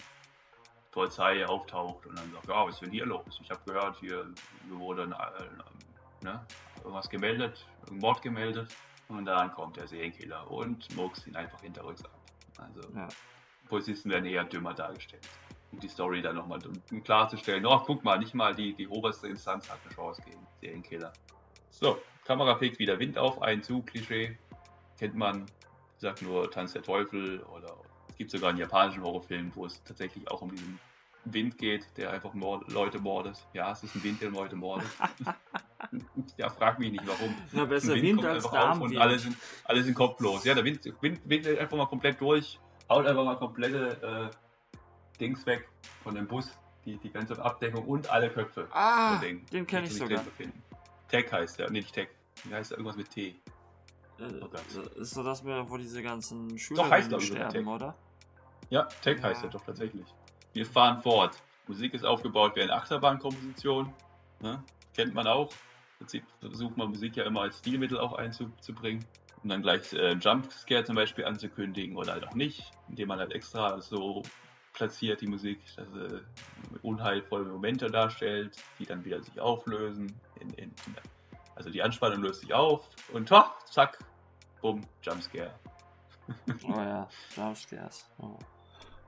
Polizei auftaucht und dann sagt, ja, was ist denn hier los? Ich habe gehört, hier wurde ein, äh, ne, irgendwas gemeldet, ein Mord gemeldet und dann kommt der Serienkiller und murkst ihn einfach hinterrücks ab. Also Ja. Polizisten werden eher dümmer dargestellt. Um die Story dann nochmal klarzustellen. Oh, guck mal, nicht mal die, die oberste Instanz hat eine Chance gegen Serienkiller. So, Kamera fegt wieder Wind auf, ein zu, Klischee. Kennt man, ich sag nur Tanz der Teufel oder es gibt sogar einen japanischen Horrorfilm, wo es tatsächlich auch um diesen Wind geht, der einfach Mord Leute mordet. Ja, es ist ein Wind, der Leute mordet. ja, frag mich nicht warum. Na, besser Wind kommt als einfach auf Und Darmwind. alle sind, alle sind kopflos. Ja, der Wind, Wind windet einfach mal komplett durch, haut einfach mal komplette äh, Dings weg von dem Bus, die, die ganze Abdeckung und alle Köpfe. Ah, den kenne ich sogar. Tech heißt der, nee, nicht Tech. Wie heißt der? Irgendwas mit T. Äh, Oh Gott. ist so das, wo diese ganzen Schüler heißt, sterben, oder? Ja, Tech heißt Ja. er doch tatsächlich. Wir fahren fort. Musik ist aufgebaut wie eine Achterbahnkomposition. Ne? Kennt man auch. Im Prinzip versucht man Musik ja immer als Stilmittel auch einzubringen. Um dann gleich äh, einen Jumpscare zum Beispiel anzukündigen oder halt auch nicht, indem man halt extra so platziert die Musik, dass sie unheilvolle Momente darstellt, die dann wieder sich auflösen. In, in, also die Anspannung löst sich auf und ha, zack, bumm, Jumpscare. Oh ja, Jumpscares. Oh.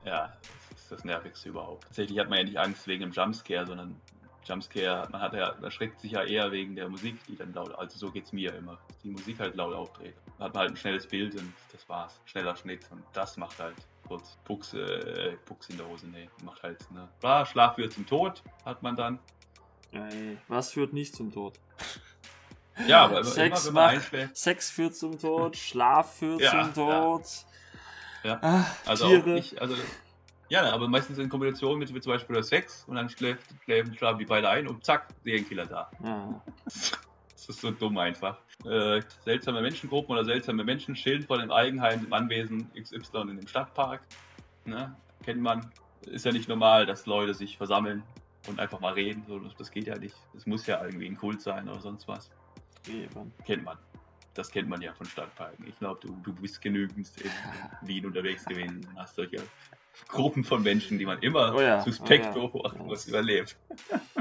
Ja, das ist das Nervigste überhaupt. Tatsächlich hat man ja nicht Angst wegen dem Jumpscare, sondern Jumpscare, man hat ja, erschreckt sich ja eher wegen der Musik, die dann laut, also so geht's mir immer. Die Musik halt laut aufdreht. Dann hat man halt ein schnelles Bild und das war's. Schneller Schnitt und das macht halt kurz Buchs, äh, Buchs in der Hose, nee, macht halt, ne. Ah, Schlaf führt zum Tod, hat man dann. Ey, was führt nicht zum Tod? Ja, aber Sex immer wenn man macht- einschläft. Sex führt zum Tod, Schlaf führt Ja, zum. Tod. Ja. Ah, Also Tiere. ich, also ja, aber meistens in Kombination mit, mit zum Beispiel der Sex und dann schläft, schlafen die beide ein und zack, Serienkiller da. Ja. Das ist so dumm einfach. Äh, seltsame Menschengruppen oder seltsame Menschen chillen vor dem Eigenheim im Anwesen XY in dem Stadtpark. Ne? Kennt man. Ist ja nicht normal, dass Leute sich versammeln und einfach mal reden. So, das, geht ja nicht. Das muss ja irgendwie ein Kult sein oder sonst was. Eben. Kennt man. Das kennt man ja von Stadtparken. Ich glaube, du, du bist genügend in Wien unterwegs gewesen und hast solche Gruppen von Menschen, die man immer Oh ja, suspekt oh ja. beobachtet, Ja. was überlebt.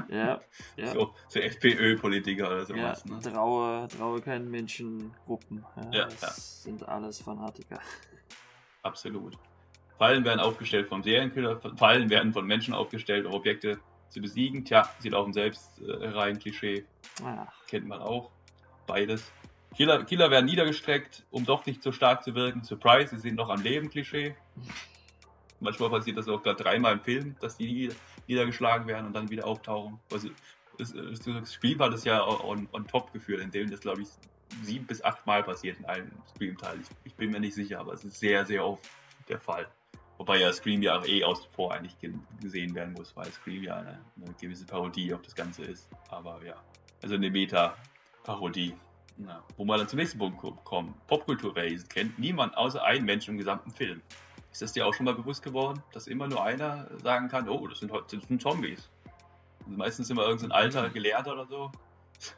Ja, ja. So, so FPÖ-Politiker oder ja, sowas. ne? traue, traue keinen Menschengruppen. Ja, Ja, das ja. sind alles Fanatiker. Absolut. Fallen werden aufgestellt vom Serienkiller, Fallen werden von Menschen aufgestellt, um Objekte zu besiegen. Tja, sie laufen selbst äh, rein, Klischee, kennt man auch. Beides. Killer, Killer werden niedergestreckt, um doch nicht so stark zu wirken. Surprise, sie sind noch am Leben, Klischee. Manchmal passiert das auch gerade dreimal im Film, dass die nieder- niedergeschlagen werden und dann wieder auftauchen. Also, das, das, das Spiel hat es ja on, on top geführt, in dem das, glaube ich, sieben bis acht Mal passiert in einem Scream-Teil. Ich, ich bin mir nicht sicher, aber es ist sehr, sehr oft der Fall. Wobei ja Scream ja auch eh außen vor eigentlich ge gesehen werden muss, weil Scream ja eine, eine gewisse Parodie auf das Ganze ist. Aber ja, also eine Meta-Parodie. Ja, wo wir dann zum nächsten Punkt ko- kommen. Popkulturwesen kennt niemand außer ein Mensch im gesamten Film. Ist das dir auch schon mal bewusst geworden, dass immer nur einer sagen kann, oh, das sind, heute- das sind Zombies? Und meistens immer irgendein alter Gelehrter oder so.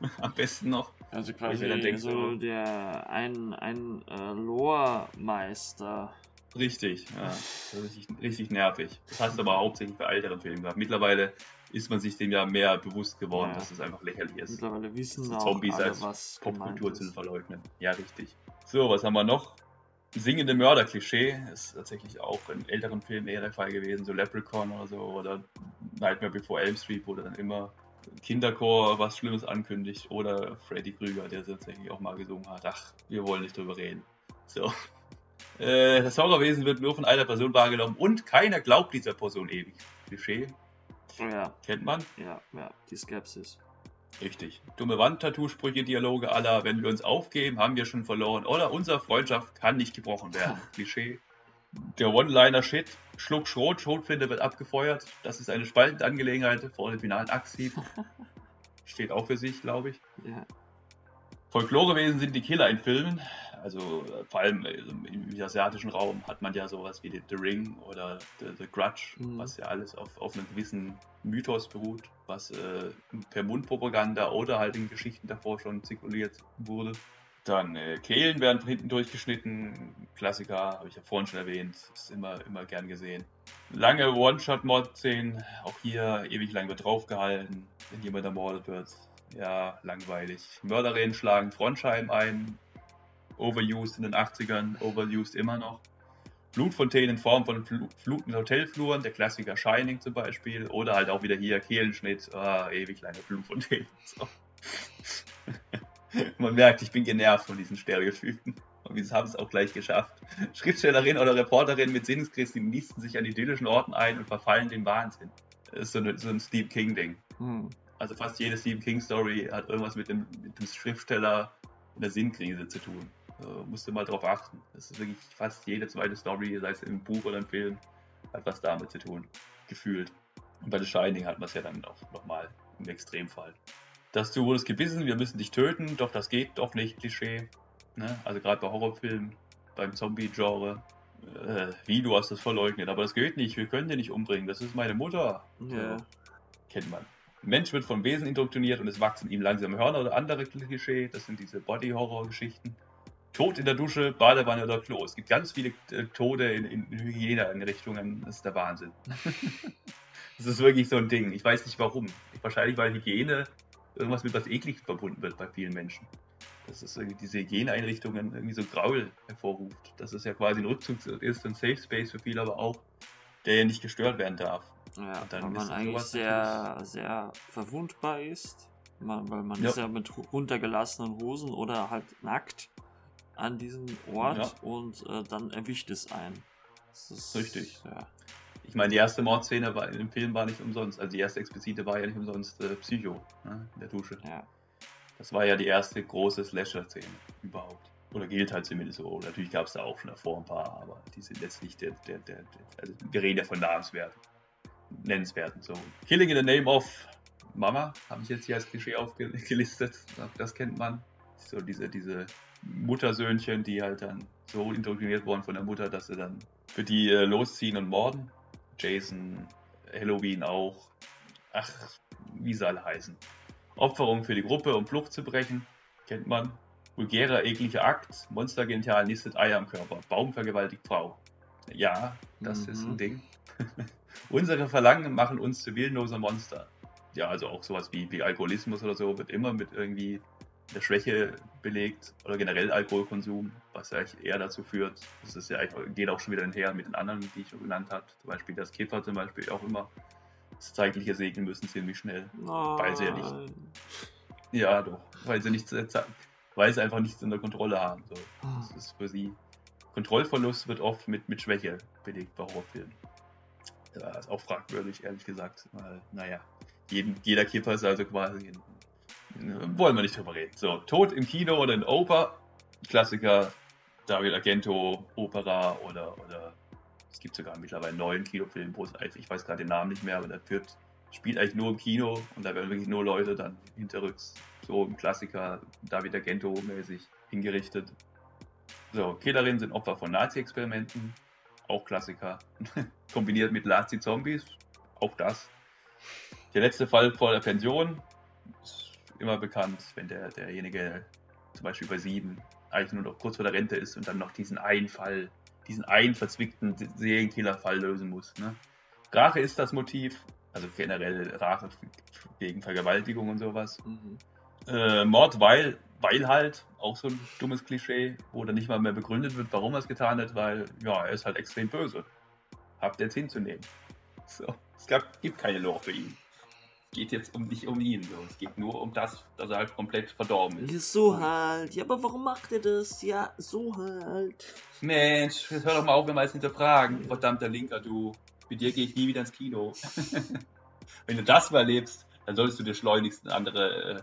Am besten noch. Also quasi dann denk, so der ein, ein äh, Lore-Meister. Richtig, ja. Das ist richtig, richtig nervig. Das hast du aber hauptsächlich bei älteren Filmen gehabt. Mittlerweile ist man sich dem ja mehr bewusst geworden, Ja. dass es einfach lächerlich ist. Mittlerweile wissen So auch Zombies alle, als Popkultur zu verleugnen. Ja, richtig. So, was haben wir noch? Singende Mörder-Klischee ist tatsächlich auch in älteren Filmen eher der Fall gewesen, so Leprechaun oder so, oder Nightmare Before Elm Street, wo dann immer Kinderchor was Schlimmes ankündigt, oder Freddy Krüger, der tatsächlich auch mal gesungen hat. Ach, wir wollen nicht drüber reden. So. Äh, Das Horrorwesen wird nur von einer Person wahrgenommen und keiner glaubt dieser Person ewig. Klischee, ja, kennt man. ja, ja, die Skepsis. Richtig. Dumme Wandtattoo-Sprüche, Dialoge aller, wenn wir uns aufgeben, haben wir schon verloren. Oder unsere Freundschaft kann nicht gebrochen werden. Klischee. Der One-Liner-Shit. Schluck Schrot, Schrotflinte wird abgefeuert. Das ist eine spaltende Angelegenheit vor dem finalen Axthieb. Steht auch für sich, glaube ich. Ja, Folklorewesen sind die Killer in Filmen. Also äh, vor allem äh, im asiatischen Raum hat man ja sowas wie The Ring oder The, The Grudge, Mhm. was ja alles auf, auf einem gewissen Mythos beruht, was äh, per Mundpropaganda oder halt in Geschichten davor schon zirkuliert wurde. Dann äh, Kehlen werden hinten durchgeschnitten. Klassiker, habe ich ja vorhin schon erwähnt. Ist immer, immer gern gesehen. Lange One-Shot-Mod-Szenen. Auch hier ewig lang wird draufgehalten, wenn jemand ermordet wird. Ja, langweilig. Mörderrähen schlagen Frontscheiben ein. Overused in den 80ern, overused immer noch. Blutfontänen in Form von Fl Flut in Hotelfluren, der Klassiker Shining zum Beispiel. Oder halt auch wieder hier Kehlenschnitt, ah, ewig lange Blutfontänen. So. Man merkt, ich bin genervt von diesen Stereotypen. Und wir haben es auch gleich geschafft. Schriftstellerin oder Reporterin mit Sinneschrist, die nisten sich an idyllischen Orten ein und verfallen dem Wahnsinn. Das ist so, eine, so ein Steve King-Ding. Hm. Also fast jede Stephen King-Story hat irgendwas mit dem, mit dem Schriftsteller und der Sinnkrise zu tun. Äh, musst du mal drauf achten. Das ist wirklich fast jede zweite Story, sei es im Buch oder im Film, hat was damit zu tun. Gefühlt. Und bei The Shining hat man es ja dann auch nochmal im Extremfall. Dass du wurdest gebissen, wir müssen dich töten, doch das geht doch nicht, Klischee. Ne? Also gerade bei Horrorfilmen, beim Zombie-Genre. Äh, wie, du hast das verleugnet, aber das geht nicht, wir können dich nicht umbringen, das ist meine Mutter. Ja. So, kennt man. Ein Mensch wird von Wesen indoktriniert und es wachsen ihm langsam Hörner oder andere Klischee. Das sind diese Body-Horror-Geschichten. Tod in der Dusche, Badewanne oder Klo. Es gibt ganz viele äh, Tode in, in Hygieneeinrichtungen. Das ist der Wahnsinn. das ist wirklich so ein Ding. Ich weiß nicht warum. Wahrscheinlich, weil Hygiene irgendwas mit was Eklig verbunden wird bei vielen Menschen. Dass es irgendwie diese Hygieneeinrichtungen irgendwie so Graul hervorruft. Dass es ja quasi ein Rückzug ist, ein Safe Space für viele aber auch, der ja nicht gestört werden darf. Ja, Und dann weil man eigentlich sehr, sehr verwundbar ist. Man, weil man Ja. ist ja mit ru- runtergelassenen Hosen oder halt nackt an diesem Ort Ja. und äh, dann erwischt es einen. Das ist, Richtig. Ja. Ich meine, die erste Mordszene war, im Film war nicht umsonst. Also die erste explizite war ja nicht umsonst äh, Psycho ne, in der Dusche. ja. Das war ja die erste große Slasher-Szene überhaupt. Oder gilt halt zumindest so. Natürlich gab es da auch schon davor ein paar, aber die sind jetzt nicht der, der, der, der also wir reden ja von namenswerten, nennenswerten. So. Killing in the Name of Mama habe ich jetzt hier als Klischee aufgelistet. Das kennt man. So diese, diese Muttersöhnchen, die halt dann so indoktriniert wurden von der Mutter, dass sie dann für die äh, losziehen und morden. Jason, Halloween auch. Ach, wie sie alle heißen. Opferung für die Gruppe, um Flucht zu brechen. Kennt man. Vulgärer, ekliger Akt. Monstergenital nistet Eier am Körper. Baum vergewaltigt Frau. Ja, das Mhm. ist ein Ding. Unsere Verlangen machen uns zu willenloser Monster. Ja, also auch sowas wie, wie Alkoholismus oder so wird immer mit irgendwie der Schwäche belegt oder generell Alkoholkonsum, was eigentlich eher dazu führt, das ist ja geht auch schon wieder einher mit den anderen, die ich schon genannt habe. Zum Beispiel das Kiffer zum Beispiel auch immer das zeitliche segnen müssen ziemlich schnell. Weil sie ja nicht- Nein. Ja, doch, weil sie nichts, weil sie einfach nichts unter Kontrolle haben. So. Ah. Das ist für sie. Kontrollverlust wird oft mit, mit Schwäche belegt bei Horrorfilmen. Ja, ist auch fragwürdig, ehrlich gesagt. Weil, naja, jeden, jeder Kiffer ist also quasi. Ein, wollen wir nicht drüber reden. So, Tod im Kino oder in Oper. Klassiker, Dario Argento, Opera oder, oder es gibt sogar mittlerweile einen neuen Kinofilm, wo es ich weiß gerade den Namen nicht mehr, aber der führt, spielt eigentlich nur im Kino und da werden wirklich nur Leute dann hinterrücks, so im Klassiker, David Argento-mäßig hingerichtet. So, Killerinnen sind Opfer von Nazi-Experimenten, auch Klassiker. Kombiniert mit Nazi-Zombies, auch das. Der letzte Fall vor der Pension immer bekannt, wenn der, derjenige zum Beispiel bei sieben eigentlich nur noch kurz vor der Rente ist und dann noch diesen einen Fall, diesen einen verzwickten Serienkiller-Fall lösen muss. Ne? Rache ist das Motiv, also generell Rache wegen Vergewaltigung und sowas. Mhm. Äh, Mord, weil, weil halt, auch so ein dummes Klischee, wo dann nicht mal mehr begründet wird, warum er es getan hat, weil, ja, er ist halt extrem böse. Habt jetzt hinzunehmen. So, es gab, gibt keine Lore für ihn. Es geht jetzt um nicht um ihn, so. es geht nur um das, dass er halt komplett verdorben ist. So halt. Ja, aber warum macht er das? Ja, so halt. Mensch, jetzt hör doch mal auf, wenn wir es hinterfragen. Verdammter Linker, du. Mit dir gehe ich nie wieder ins Kino. wenn du das mal erlebst, dann solltest du dir schleunigst einen andere, äh,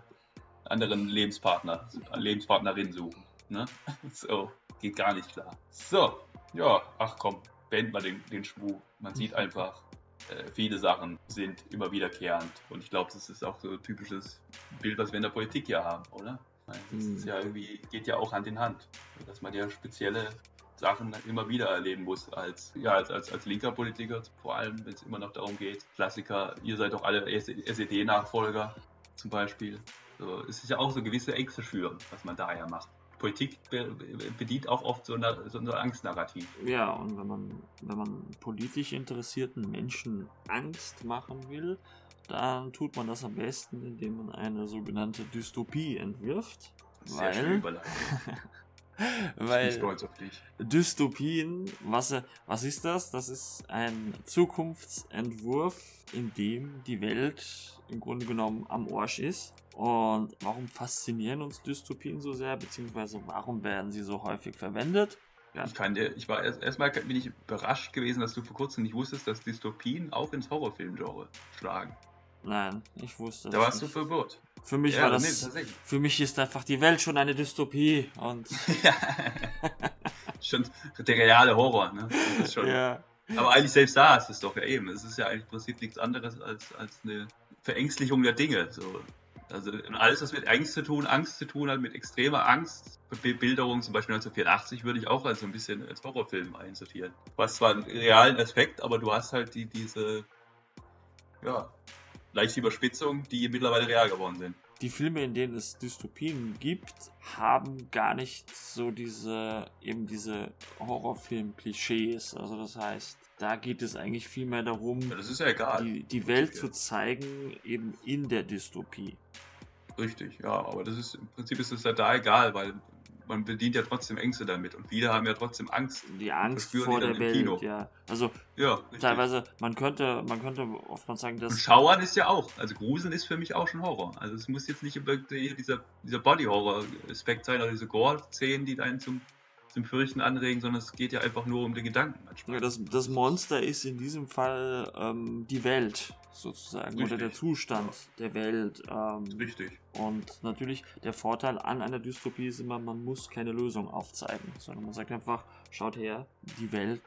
anderen Lebenspartner, Lebenspartnerin suchen. Ne? So, geht gar nicht klar. So, ja, ach komm, beenden wir den, den Schmuh. Man sieht einfach, äh, viele Sachen sind immer wiederkehrend. Und ich glaube, das ist auch so ein typisches Bild, was wir in der Politik ja haben, oder? Meine, Das ist Mhm. ja irgendwie, geht ja auch Hand in Hand. Dass man ja spezielle Sachen immer wieder erleben muss als, ja, als, als, als linker Politiker, vor allem wenn es immer noch darum geht. Klassiker, ihr seid doch alle SED-Nachfolger zum Beispiel. So, es ist ja auch so gewisse Ängste schüren, was man da ja macht. Politik be bedient auch oft so, eine, so ein Angstnarrativ. Ja, und wenn man, wenn man politisch interessierten Menschen Angst machen will, dann tut man das am besten, indem man eine sogenannte Dystopie entwirft. Sehr weil, schön überleitet. Ich bin weil stolz auf dich. Dystopien, was, was ist das? Das ist ein Zukunftsentwurf, in dem die Welt im Grunde genommen am Arsch ist. Und warum faszinieren uns Dystopien so sehr, beziehungsweise warum werden sie so häufig verwendet? Ja. Ich kann dir, ich war erst erstmal bin ich überrascht gewesen, dass du vor kurzem nicht wusstest, dass Dystopien auch ins Horrorfilmgenre schlagen. Nein, ich wusste Da warst du nicht. verwirrt. Für mich Ja, war das, nee, für mich ist einfach die Welt schon eine Dystopie und ja. schon der reale Horror, ne? Schon, ja, Aber eigentlich selbst da ist es doch ja eben. Es ist ja eigentlich im Prinzip nichts anderes als, als eine Verängstlichung der Dinge. So. Also alles, was mit Angst zu tun, Angst zu tun hat, mit extremer Angst, Be- Bilderung, zum Beispiel 1984, würde ich auch als ein bisschen als Horrorfilm einsortieren. Hast zwar einen realen Aspekt, aber du hast halt die, diese, ja, leichte Überspitzung, die mittlerweile real geworden sind. die Filme, in denen es Dystopien gibt, haben gar nicht so diese, eben diese Horrorfilm-Klischees. Also das heißt, da geht es eigentlich viel mehr darum, Ja, das ist ja egal. die, die Welt zu zeigen, eben in der Dystopie. Richtig, ja, aber das ist im Prinzip ist es ja da egal, weil man bedient ja trotzdem Ängste damit und viele haben ja trotzdem Angst. Die Angst vor die der Welt, Kino. ja. Also Ja, teilweise, man könnte, man könnte oftmals sagen, Und dass Schauern ist ja auch, also Gruseln ist für mich auch schon Horror. Also es muss jetzt nicht dieser, dieser Body-Horror-Aspekt sein oder diese Gore-Szenen, die einen zum, zum Fürchten anregen, sondern es geht ja einfach nur um den Gedanken manchmal. Ja, das, das Monster ist in diesem Fall ähm, die Welt sozusagen oder Richtig. der Zustand der Welt. Ähm, Richtig. und natürlich der Vorteil an einer Dystopie ist immer, man muss keine Lösung aufzeigen, sondern man sagt einfach, schaut her, die Welt,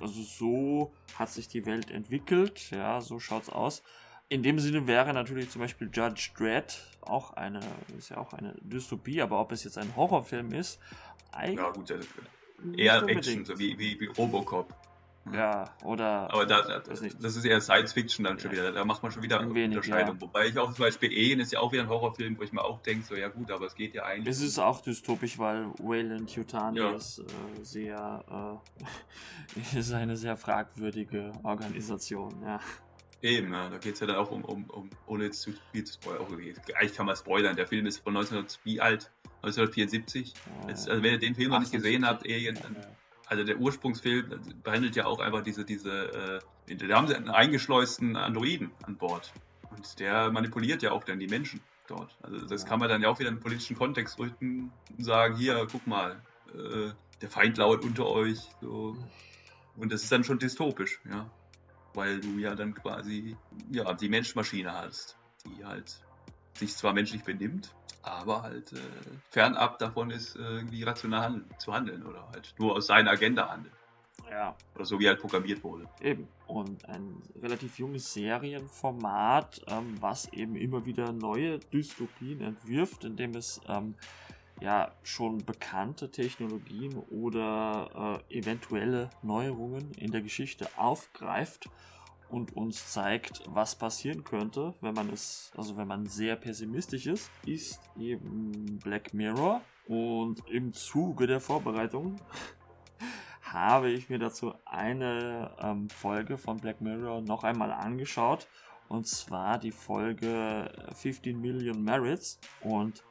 also so hat sich die Welt entwickelt, ja, so schaut's aus. In dem Sinne wäre natürlich zum Beispiel Judge Dredd auch eine, ist ja auch eine Dystopie, aber ob es jetzt ein Horrorfilm ist, eigentlich Ja, gut, eher. Action, so wie, wie, wie Robocop. Ja, oder. Aber da, da, das ist eher Science Fiction dann schon Ja. wieder. Da macht man schon wieder Ein eine wenig, Unterscheidung. ja. Wobei ich auch zum Beispiel Ehen ist ja auch wieder ein Horrorfilm, wo ich mir auch denke, so ja gut, aber es geht ja eigentlich. Es ist auch dystopisch, weil Wayland Yutani Ja. ist äh, sehr, äh, ist eine sehr fragwürdige Organisation, ja. Eben, ja, da geht es ja dann auch um, um, um ohne jetzt zu viel zu spoilern. auch okay, Eigentlich kann man spoilern. Der Film ist von 1900, wie alt? 1974. Jetzt, also wenn ihr den Film noch nicht gesehen habt, Alien, dann, also der Ursprungsfilm behandelt ja auch einfach diese, diese, äh, da haben sie einen eingeschleusten Androiden an Bord. Und der manipuliert ja auch dann die Menschen dort. Also das Ja. kann man dann ja auch wieder in den politischen Kontext rücken und sagen, hier, guck mal, äh, der Feind lauert unter euch. So. Und das ist dann schon dystopisch, ja. Weil du ja dann quasi ja, die Menschmaschine hast, die halt sich zwar menschlich benimmt, aber halt äh, fernab davon ist, äh, irgendwie rational handeln, zu handeln oder halt nur aus seiner Agenda handelt. Ja, Oder so wie halt programmiert wurde. eben. Und ein relativ junges Serienformat, ähm, was eben immer wieder neue Dystopien entwirft, indem es ähm, ja schon bekannte Technologien oder äh, eventuelle Neuerungen in der Geschichte aufgreift und uns zeigt, was passieren könnte, wenn man es, also wenn man sehr pessimistisch ist, ist eben Black Mirror. Und im Zuge der Vorbereitung habe ich mir dazu eine ähm, Folge von Black Mirror noch einmal angeschaut. Und zwar die Folge 15 Million Merits. Und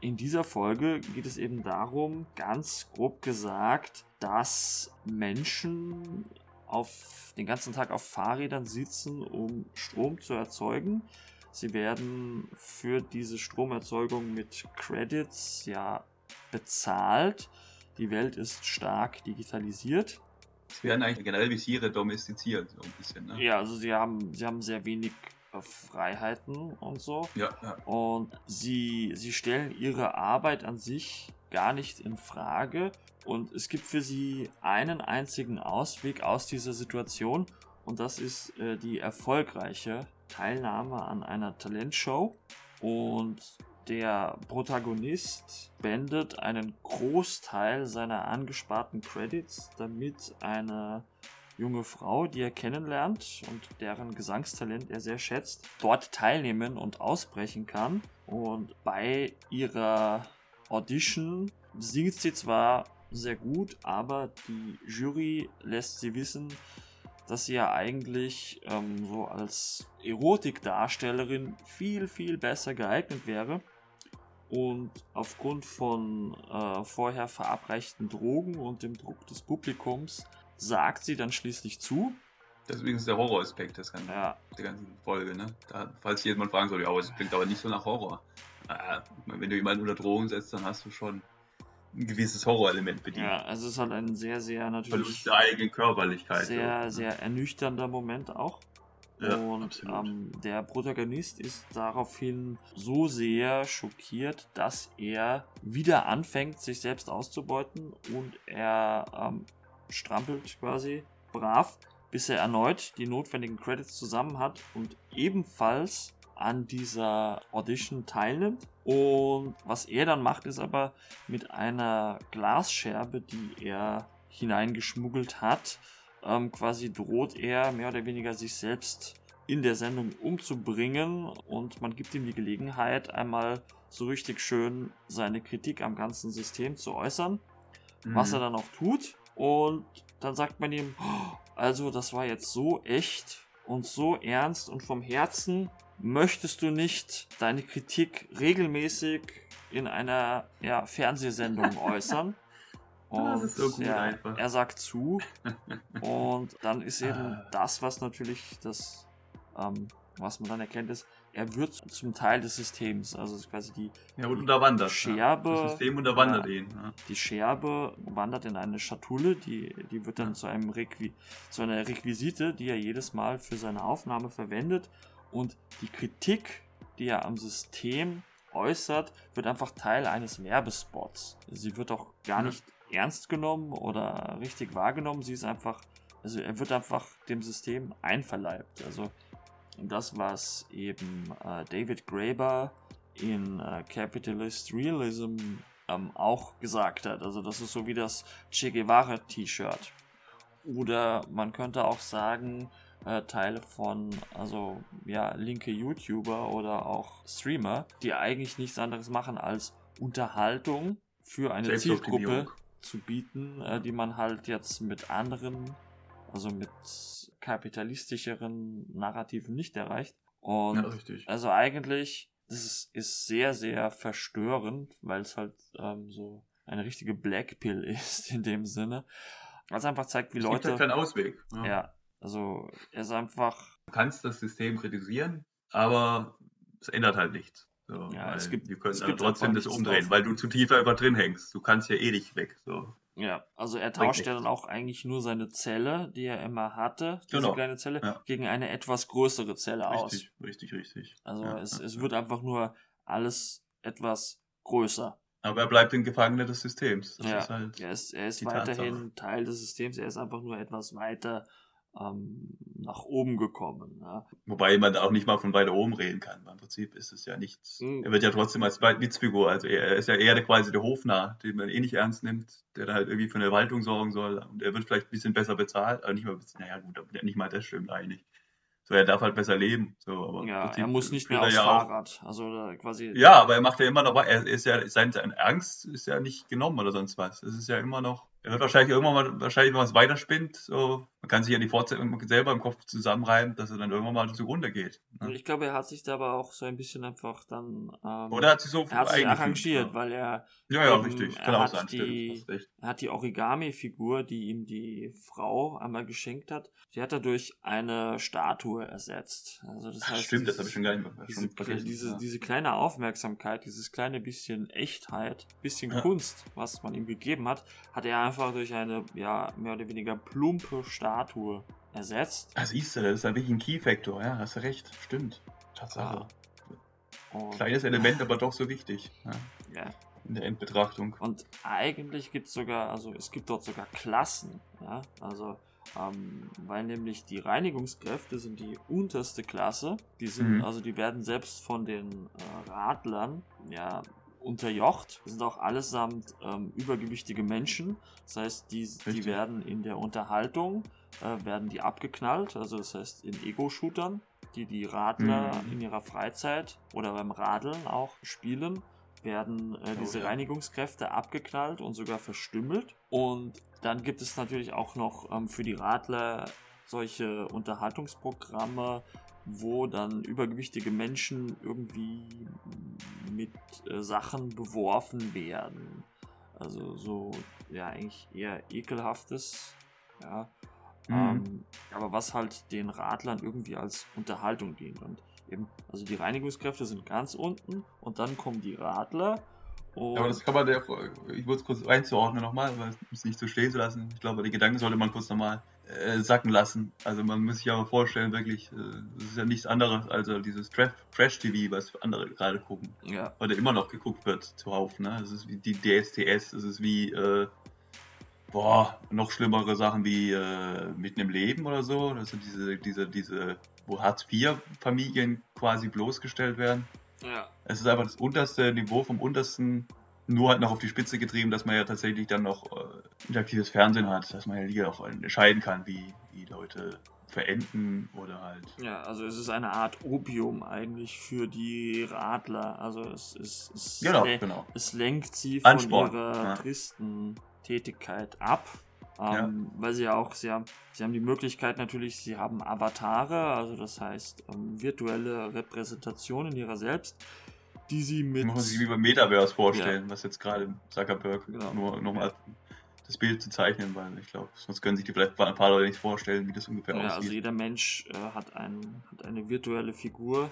in dieser Folge geht es eben darum, ganz grob gesagt, dass Menschen auf den ganzen Tag auf Fahrrädern sitzen, um Strom zu erzeugen. Sie werden für diese Stromerzeugung mit Credits ja bezahlt. Die Welt ist stark digitalisiert. Es werden eigentlich generell Visiere domestiziert, so ein bisschen. Ne? Ja, also sie haben, sie haben sehr wenig Freiheiten und so. Ja, ja. Und sie, sie stellen ihre Arbeit an sich gar nicht in Frage. Und es gibt für sie einen einzigen Ausweg aus dieser Situation. Und das ist äh, die erfolgreiche Teilnahme an einer Talentshow. Und der Protagonist spendet einen Großteil seiner angesparten Credits, damit eine junge Frau, die er kennenlernt und deren Gesangstalent er sehr schätzt, dort teilnehmen und ausbrechen kann. Und bei ihrer Audition singt sie zwar sehr gut, aber die Jury lässt sie wissen, dass sie ja eigentlich ähm, so als Erotikdarstellerin viel, viel besser geeignet wäre. Und aufgrund von äh, vorher verabreichten Drogen und dem Druck des Publikums sagt sie dann schließlich zu. Deswegen ist der Horroraspekt des ganzen, Ja, der ganzen Folge, ne? Da, falls jemand fragen soll, ja, aber es klingt aber nicht so nach Horror. Äh, wenn du jemanden unter Drogen setzt, dann hast du schon ein gewisses Horrorelement bedient. ja, also es ist halt ein sehr, sehr natürlich Verlust der eigenen Körperlichkeit. sehr, so. sehr ernüchternder Moment auch. Ja, und ähm, der Protagonist ist daraufhin so sehr schockiert, dass er wieder anfängt, sich selbst auszubeuten und er ähm, strampelt quasi brav, bis er erneut die notwendigen Credits zusammen hat und ebenfalls an dieser Audition teilnimmt. Und was er dann macht, ist aber mit einer Glasscherbe, die er hineingeschmuggelt hat, ähm, quasi droht er mehr oder weniger sich selbst in der Sendung umzubringen und man gibt ihm die Gelegenheit, einmal so richtig schön seine Kritik am ganzen System zu äußern, Mhm. was er dann auch tut. Und dann sagt man ihm, "Oh, also das war jetzt so echt und so ernst und vom Herzen, möchtest du nicht deine Kritik regelmäßig in einer ja, Fernsehsendung äußern? Das ist so gut er, einfach. er sagt zu und dann ist eben Ah. das, was natürlich das, ähm, was man dann erkennt, ist, er wird zum Teil des Systems. Also ist quasi die, Ja, und unterwandert. Scherbe- Ja. Das System unterwandert Ja. ihn. Ja. die Scherbe wandert in eine Schatulle, die, die wird dann zu, einem Requi zu einer Requisite, die er jedes Mal für seine Aufnahme verwendet. Und die Kritik, die er am System äußert, wird einfach Teil eines Werbespots. Sie wird auch gar nicht ernst genommen oder richtig wahrgenommen. Sie ist einfach, also er wird einfach dem System einverleibt. Also das, was eben äh, David Graeber in äh, Capitalist Realism ähm, auch gesagt hat. Also das ist so wie das Che Guevara T-Shirt. Oder man könnte auch sagen, äh, Teile von, also ja, linke YouTuber oder auch Streamer, die eigentlich nichts anderes machen als Unterhaltung für eine Zielgruppe zu bieten, äh, die man halt jetzt mit anderen, also mit kapitalistischeren Narrativen nicht erreicht. Und Ja, richtig. also eigentlich, das ist, ist sehr, sehr verstörend, weil es halt ähm, so eine richtige Blackpill ist in dem Sinne. Was einfach zeigt, wie Es gibt halt Leute. keinen Ausweg. Ja. Ja, also er ist einfach. Du kannst das System kritisieren, aber es ändert halt nichts. So, Ja, es gibt- die können es gibt trotzdem das umdrehen, drauf. weil du zu tief einfach drin hängst. Du kannst ja eh nicht weg. So. Ja, also er tauscht ja dann auch eigentlich nur seine Zelle, die er immer hatte, diese Genau, kleine Zelle, ja. gegen eine etwas größere Zelle aus. Richtig, richtig, richtig. Also Ja, es, ja, es wird einfach nur alles etwas größer. Aber er bleibt ein Gefangener des Systems. Das ja, ist halt. er ist, er ist weiterhin Tatsache. Teil des Systems, er ist einfach nur etwas weiter ähm, nach oben gekommen. Ja. Wobei man da auch nicht mal von weiter oben reden kann. Im Prinzip ist es ja nichts. Mhm. Er wird ja trotzdem als Witzfigur. Also er ist ja eher quasi der Hofnarr, den man eh nicht ernst nimmt, der da halt irgendwie für eine Waltung sorgen soll. Und er wird vielleicht ein bisschen besser bezahlt, aber nicht mal, naja gut, nicht mal das stimmt eigentlich. So, er darf halt besser leben. So, Ja, Prinzip er muss nicht mehr aufs ja auch- Fahrrad. Also quasi. Ja, aber er macht ja immer noch, er ist ja, sein, seine Angst ist ja nicht genommen oder sonst was. Es ist ja immer noch, er wird wahrscheinlich irgendwann mal, wahrscheinlich, wenn man es weiterspinnt, so, man kann sich ja die Fortsetzung selber im Kopf zusammenreiben, dass er dann irgendwann mal zugrunde geht. Ne? Ich glaube, er hat sich da aber auch so ein bisschen einfach dann. Ähm, Oder hat sich so er hat sich arrangiert, ja. weil er, Ja, ja, ähm, richtig. er Kann auch hat sein, die- er hat die Origami-Figur, die ihm die Frau einmal geschenkt hat, die hat er durch eine Statue ersetzt. Also das Ach, heißt, stimmt, das dieses- habe ich schon gar nicht mehr diese, vergessen. diese, ja. diese kleine Aufmerksamkeit, dieses kleine bisschen Echtheit, bisschen Ja. Kunst, was man ihm gegeben hat, hat er einfach durch eine, ja, mehr oder weniger plumpe Statue ersetzt. Ah, siehst du, das ist ein wirklich ein Key-Factor, ja, hast du recht, stimmt. Tatsache. Und, Kleines Element, aber doch so wichtig, ja, ja. in der Endbetrachtung. Und eigentlich gibt es sogar, also es gibt dort sogar Klassen, ja, also ähm, weil nämlich die Reinigungskräfte sind die unterste Klasse, die sind, Mhm. also die werden selbst von den äh, Radlern, ja, unterjocht, das sind auch allesamt ähm, übergewichtige Menschen, das heißt, die, die werden in der Unterhaltung, äh, werden die abgeknallt, also das heißt in Ego-Shootern, die die Radler Mhm. in ihrer Freizeit oder beim Radeln auch spielen, werden äh, diese ja. Reinigungskräfte abgeknallt und sogar verstümmelt. Und dann gibt es natürlich auch noch ähm, für die Radler solche Unterhaltungsprogramme, wo dann übergewichtige Menschen irgendwie mit äh, Sachen beworfen werden. Also so, ja, eigentlich eher ekelhaftes, ja. Mhm. Ähm, aber was halt den Radlern irgendwie als Unterhaltung dient. Und eben, also die Reinigungskräfte sind ganz unten und dann kommen die Radler. Und Aber das kann man ja, ich wollte es kurz einzuordnen nochmal, weil es nicht so stehen zu lassen. Ich glaube, die Gedanken sollte man kurz nochmal äh, sacken lassen. Also man muss sich ja mal vorstellen, wirklich, äh, es ist ja nichts anderes als äh, dieses Tra- Trash-TV, was andere gerade gucken. ja, Oder immer noch geguckt wird zuhauf, ne? Es ist wie die DSTS, es ist wie, äh, boah, noch schlimmere Sachen wie äh, mitten im Leben oder so. Das sind diese, diese, diese, wo Hartz-IV-Familien quasi bloßgestellt werden. ja, Es ist einfach das unterste Niveau vom untersten, nur halt noch auf die Spitze getrieben, dass man ja tatsächlich dann noch äh, interaktives Fernsehen hat, dass man ja hier auch entscheiden kann, wie, wie Leute verenden oder halt. ja, also es ist eine Art Opium eigentlich für die Radler. Also es, es, es, Genau, le- genau. es lenkt sie von Ansporn, ihrer ja. tristen Tätigkeit ab. Ähm, Weil sie ja auch, sie haben, sie haben die Möglichkeit natürlich, sie haben Avatare, also das heißt ähm, virtuelle Repräsentationen ihrer selbst, die sie mit. Man muss sich wie beim Metaverse vorstellen, was jetzt gerade Zuckerberg Genau. nur nochmal das Bild zu zeichnen, weil ich glaube, sonst können sich die vielleicht ein paar Leute nicht vorstellen, wie das ungefähr Ja, also aussieht. jeder Mensch äh, hat, ein, hat eine virtuelle Figur,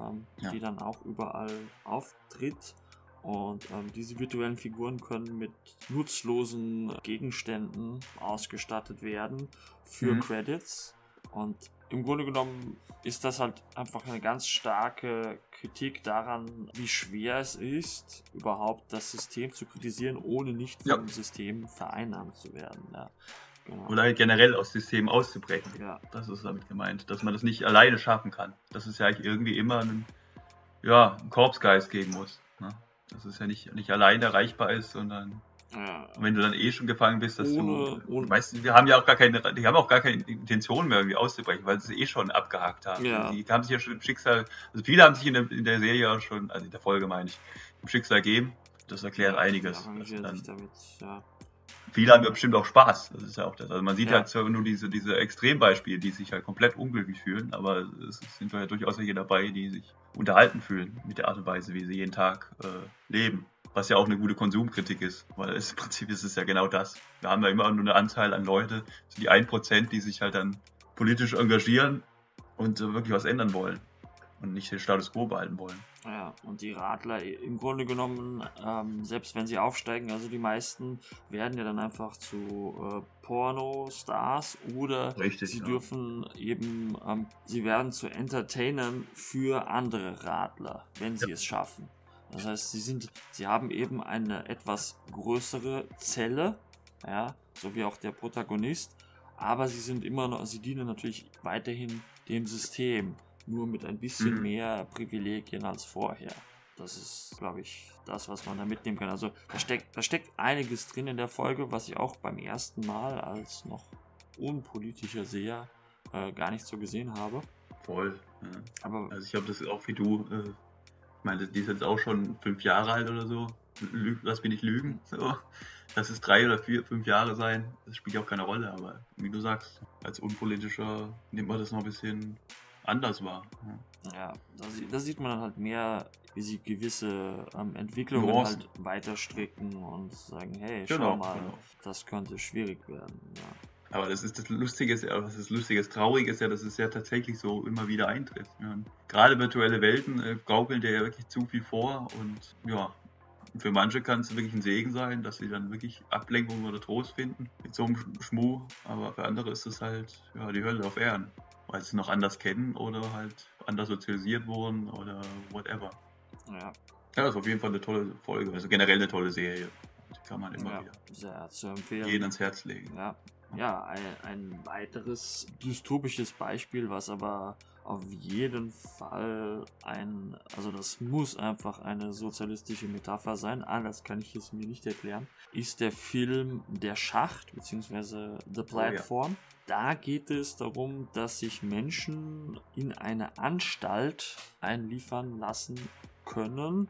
ähm, Ja. die dann auch überall auftritt. Und ähm, diese virtuellen Figuren können mit nutzlosen Gegenständen ausgestattet werden für Mhm. Credits. Und im Grunde genommen ist das halt einfach eine ganz starke Kritik daran, wie schwer es ist, überhaupt das System zu kritisieren, ohne nicht Ja. vom System vereinnahmt zu werden. Ja, genau. Oder halt generell aus Systemen auszubrechen. ja. Das ist damit gemeint, dass man das nicht alleine schaffen kann. Dass es ja eigentlich irgendwie immer einen, ja, einen Korpsgeist geben muss. Ne? Dass es ja nicht, nicht allein erreichbar ist, sondern Ja, wenn du dann eh schon gefangen bist, dass Ohne- du. ohne- Meistens, die haben ja auch gar keine, die haben auch gar keine Intention mehr irgendwie auszubrechen, weil sie es eh schon abgehakt haben. Ja. Die haben sich ja schon im Schicksal, also viele haben sich in der, in der Serie ja schon, also in der Folge meine ich, im Schicksal gegeben. Das erklärt einiges. Ja, arrangieren Dann- damit, ja. viele haben ja bestimmt auch Spaß. Das ist ja auch das. Also man sieht Ja. halt so nur diese, diese Extrembeispiele, die sich halt komplett unglücklich fühlen, aber es sind ja durchaus welche dabei, die sich unterhalten fühlen mit der Art und Weise, wie sie jeden Tag äh, leben. Was ja auch eine gute Konsumkritik ist, weil es, im Prinzip ist es ja genau das. Wir haben ja immer nur eine Anzahl an Leute, so die 1%, die sich halt dann politisch engagieren und wirklich was ändern wollen und nicht den Status quo behalten wollen. Ja, und die Radler im Grunde genommen, ähm, selbst wenn sie aufsteigen, also die meisten werden ja dann einfach zu äh, Pornostars oder Richtig, sie ja. dürfen eben, ähm, sie werden zu Entertainern für andere Radler, wenn sie es schaffen. Das heißt, sie sind, sie haben eben eine etwas größere Zelle, ja, so wie auch der Protagonist, aber sie sind immer noch, sie dienen natürlich weiterhin dem System, nur mit ein bisschen Mhm. mehr Privilegien als vorher. Das ist, glaube ich, das, was man da mitnehmen kann. Also da steckt, da steckt einiges drin in der Folge, was ich auch beim ersten Mal als noch unpolitischer Seher äh, gar nicht so gesehen habe. Voll. Ja. Aber Also ich habe das auch wie du, äh, ich meine, die ist jetzt auch schon fünf Jahre alt oder so. Lü lass mich nicht lügen. So. Lass es drei oder vier, fünf Jahre sein. Das spielt ja auch keine Rolle, aber wie du sagst, als unpolitischer nimmt man das noch ein bisschen anders wahr. Ja. Ja, da, da sieht man dann halt mehr, wie sie gewisse ähm, Entwicklungen Nuancen. halt weiter stricken und sagen, hey, Genau, schau mal, genau. das könnte schwierig werden. Ja. Aber das ist das Lustige, ist ja, das Lustige, das Traurige ist ja, dass es ja tatsächlich so immer wieder eintritt. Ja. Gerade virtuelle Welten äh, gaukeln dir ja wirklich zu viel vor und ja, für manche kann es wirklich ein Segen sein, dass sie dann wirklich Ablenkung oder Trost finden mit so einem Sch- Schmuh, aber für andere ist es halt ja, die Hölle auf Erden, weil sie noch anders kennen oder halt anders sozialisiert wurden oder whatever. Ja, Ja, das ist auf jeden Fall eine tolle Folge, also generell eine tolle Serie. Die kann man immer ja, wieder sehr zu empfehlen. jedem ans Herz legen. Ja, ja ein, ein weiteres dystopisches Beispiel, was aber auf jeden Fall ein, also das muss einfach eine sozialistische Metapher sein, anders kann ich es mir nicht erklären, ist der Film Der Schacht bzw. The Platform. Da geht es darum, dass sich Menschen in eine Anstalt einliefern lassen können,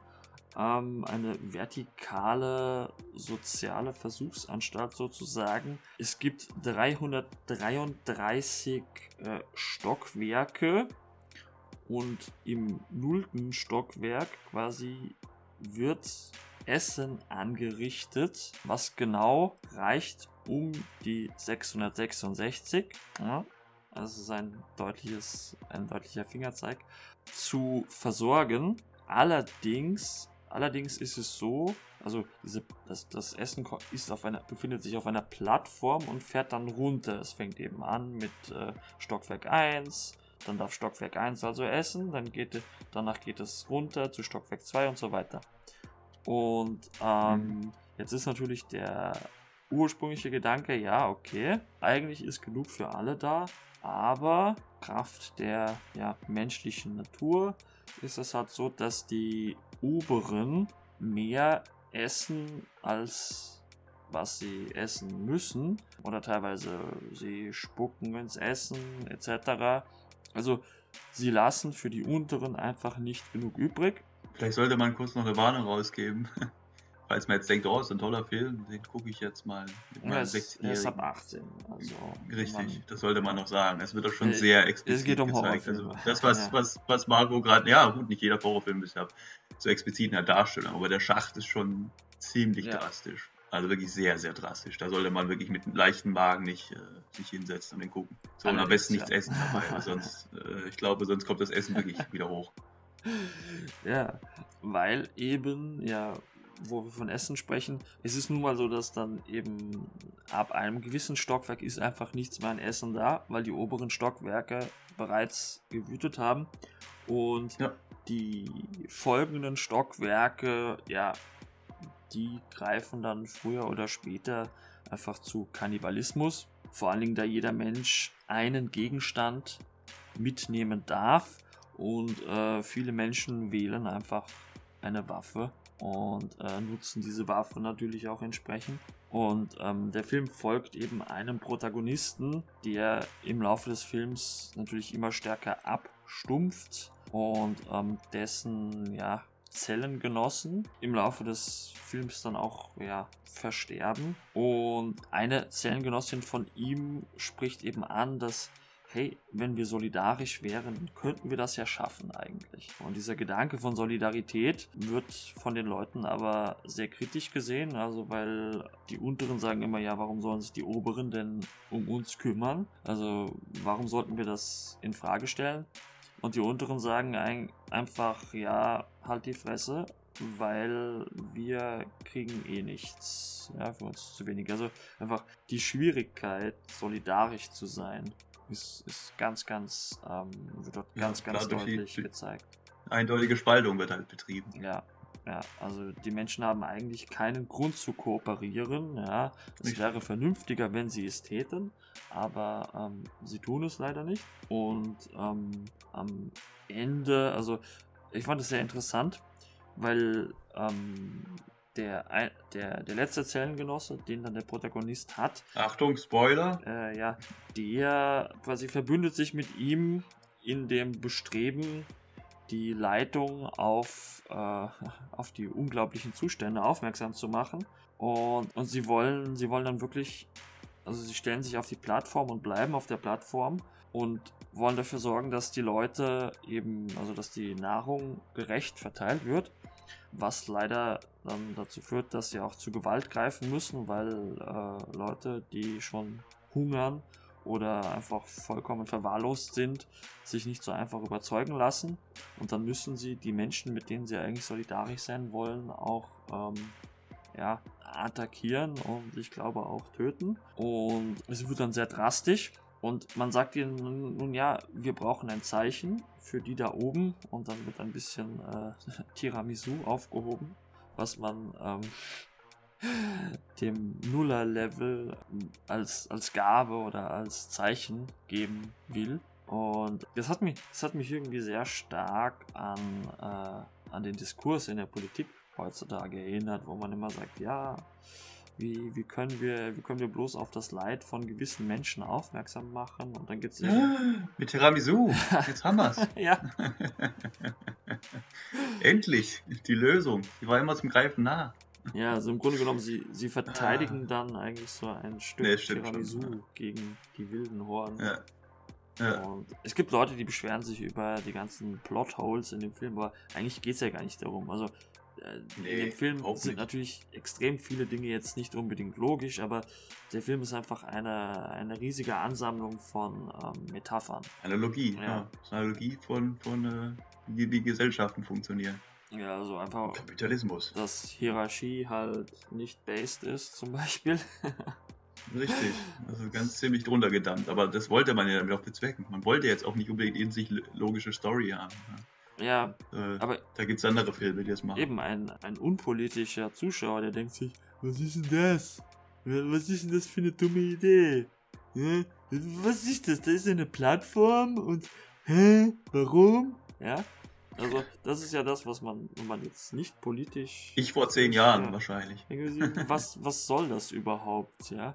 ähm, eine vertikale soziale Versuchsanstalt sozusagen. Es gibt 333 äh, Stockwerke und im nullten Stockwerk quasi wird Essen angerichtet, was genau reicht um die 666. Ja, also ist ein, deutliches, ein deutlicher Fingerzeig zu versorgen. Allerdings, allerdings ist es so, also diese, das, das Essen ist auf einer, befindet sich auf einer Plattform und fährt dann runter. Es fängt eben an mit äh, Stockwerk 1, dann darf Stockwerk 1 also essen, dann geht, danach geht es runter zu Stockwerk 2 und so weiter. Und ähm, jetzt ist natürlich der ursprüngliche Gedanke, ja, okay, eigentlich ist genug für alle da, aber Kraft der ja, menschlichen Natur ist es halt so, dass die Oberen mehr essen als was sie essen müssen oder teilweise sie spucken ins Essen etc. Also sie lassen für die Unteren einfach nicht genug übrig Vielleicht sollte man kurz noch eine Warnung rausgeben. Falls man jetzt denkt, oh, ist ein toller Film, den gucke ich jetzt mal mit meinem es, es ist ab 16-Jährigen. 18. Also, Richtig, man- das sollte man noch sagen. Es wird doch schon Äh, sehr explizit geht um gezeigt. Also das, was, Ja. was, was Marco gerade, ja gut, nicht jeder Horrorfilm ist ja so explizit in der Darstellung, aber der Schacht ist schon ziemlich Ja. drastisch. Also wirklich sehr, sehr drastisch. Da sollte man wirklich mit einem leichten Magen nicht äh, sich hinsetzen und den gucken. So, und am besten nichts ja. essen dabei, sonst, äh, ich glaube, sonst kommt das Essen wirklich wieder hoch. Ja, weil eben, ja, wo wir von Essen sprechen, es ist nun mal so, dass dann eben ab einem gewissen Stockwerk ist einfach nichts mehr an Essen da, weil die oberen Stockwerke bereits gewütet haben und Ja. die folgenden Stockwerke, ja, die greifen dann früher oder später einfach zu Kannibalismus. Vor allen Dingen, da jeder Mensch einen Gegenstand mitnehmen darf und äh, viele Menschen wählen einfach eine Waffe und äh, nutzen diese Waffe natürlich auch entsprechend. Und ähm, der Film folgt eben einem Protagonisten, der im Laufe des Films natürlich immer stärker abstumpft und ähm, dessen ja, Zellengenossen im Laufe des Films dann auch ja, versterben. Und eine Zellengenossin von ihm spricht eben an, dass hey, wenn wir solidarisch wären, könnten wir das ja schaffen eigentlich. Und dieser Gedanke von Solidarität wird von den Leuten aber sehr kritisch gesehen, also weil die Unteren sagen immer, ja, warum sollen sich die Oberen denn um uns kümmern? Also warum sollten wir das in Frage stellen? Und die Unteren sagen ein, einfach, ja, halt die Fresse, weil wir kriegen eh nichts. Ja, für uns zu wenig. Also einfach die Schwierigkeit, solidarisch zu sein, ist, ist ganz, ganz, ähm, wird dort Ja, ganz, ganz durch die- deutlich durch- gezeigt. Eindeutige Spaltung wird halt betrieben. Ja, ja, also die Menschen haben eigentlich keinen Grund zu kooperieren. Ja, es wäre vernünftiger, wenn sie es täten, aber ähm, sie tun es leider nicht. Und ähm, am Ende, also ich fand es sehr interessant, weil ähm, der, der, der letzte Zellengenosse, den dann der Protagonist hat, Achtung, Spoiler. äh, ja, der quasi verbündet sich mit ihm in dem Bestreben, die Leitung auf, äh, auf die unglaublichen Zustände aufmerksam zu machen. Und, und sie wollen, sie wollen dann wirklich, also sie stellen sich auf die Plattform und bleiben auf der Plattform und wollen dafür sorgen, dass die Leute eben, also dass die Nahrung gerecht verteilt wird, was leider dann dazu führt, dass sie auch zu Gewalt greifen müssen, weil äh, Leute, die schon hungern oder einfach vollkommen verwahrlost sind, sich nicht so einfach überzeugen lassen. Und dann müssen sie die Menschen, mit denen sie eigentlich solidarisch sein wollen, auch ähm, ja, attackieren und ich glaube auch töten. Und es wird dann sehr drastisch. Und man sagt ihnen nun, nun ja, wir brauchen ein Zeichen für die da oben. Und dann wird ein bisschen äh, Tiramisu aufgehoben, was man ähm, dem Nuller-Level als, als Gabe oder als Zeichen geben will. Und das hat mich, das hat mich irgendwie sehr stark an, äh, an den Diskurs in der Politik heutzutage erinnert, wo man immer sagt, ja, wie, wie, können wir, wie können wir bloß auf das Leid von gewissen Menschen aufmerksam machen? Und dann gibt es Mit Tiramisu. Jetzt haben wir's. ja, Endlich. Die Lösung. Die war immer zum Greifen nah. ja, also im Grunde genommen, sie, sie verteidigen dann eigentlich so ein Stück Ah. Nee, schon, Tiramisu ja. gegen die wilden Horden. Ja. Ja. Und es gibt Leute, die beschweren sich über die ganzen Plotholes in dem Film, aber eigentlich geht es ja gar nicht darum. Also in Nee, dem Film sind natürlich extrem viele Dinge jetzt nicht unbedingt logisch, aber der Film ist einfach eine, eine riesige Ansammlung von ähm, Metaphern. Analogie. Ja. Ja. Analogie von, von äh, wie die Gesellschaften funktionieren. Ja, also einfach, Kapitalismus. dass Hierarchie halt nicht based ist, zum Beispiel. Richtig. Also ganz ziemlich drunter gedammt. Aber das wollte man ja damit auch bezwecken. Man wollte jetzt auch nicht unbedingt in sich logische Story haben. Ja, Äh, aber da gibt es andere Filme, die das machen. eben ein, ein unpolitischer Zuschauer, der denkt sich, was ist denn das? Was ist denn das für eine dumme Idee? Hä? Was ist das? Da ist eine Plattform und hä? Warum? Ja? Also, das ist ja das, was man, wenn man jetzt nicht politisch. Ich vor zehn Jahren Ja. wahrscheinlich. was, was soll das überhaupt, ja?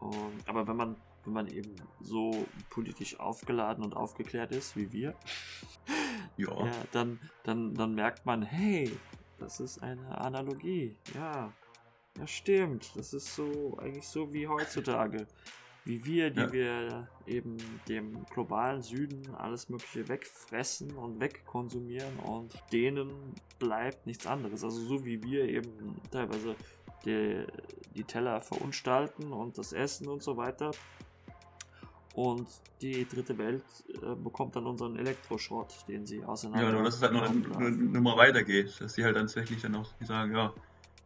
Und, aber wenn man, wenn man eben so politisch aufgeladen und aufgeklärt ist wie wir, Ja. ja, dann, dann, dann merkt man, hey, das ist eine Analogie. Ja, ja stimmt. Das ist so eigentlich so wie heutzutage. Wie wir, die Ja. wir eben dem globalen Süden alles Mögliche wegfressen und wegkonsumieren und denen bleibt nichts anderes. Also so wie wir eben teilweise die, die Teller verunstalten und das Essen und so weiter. Und die dritte Welt äh, bekommt dann unseren Elektroschrott, den sie auseinander. Ja, nur dass es halt noch eine. Nummer weitergeht. Dass sie halt dann tatsächlich dann auch sagen, ja,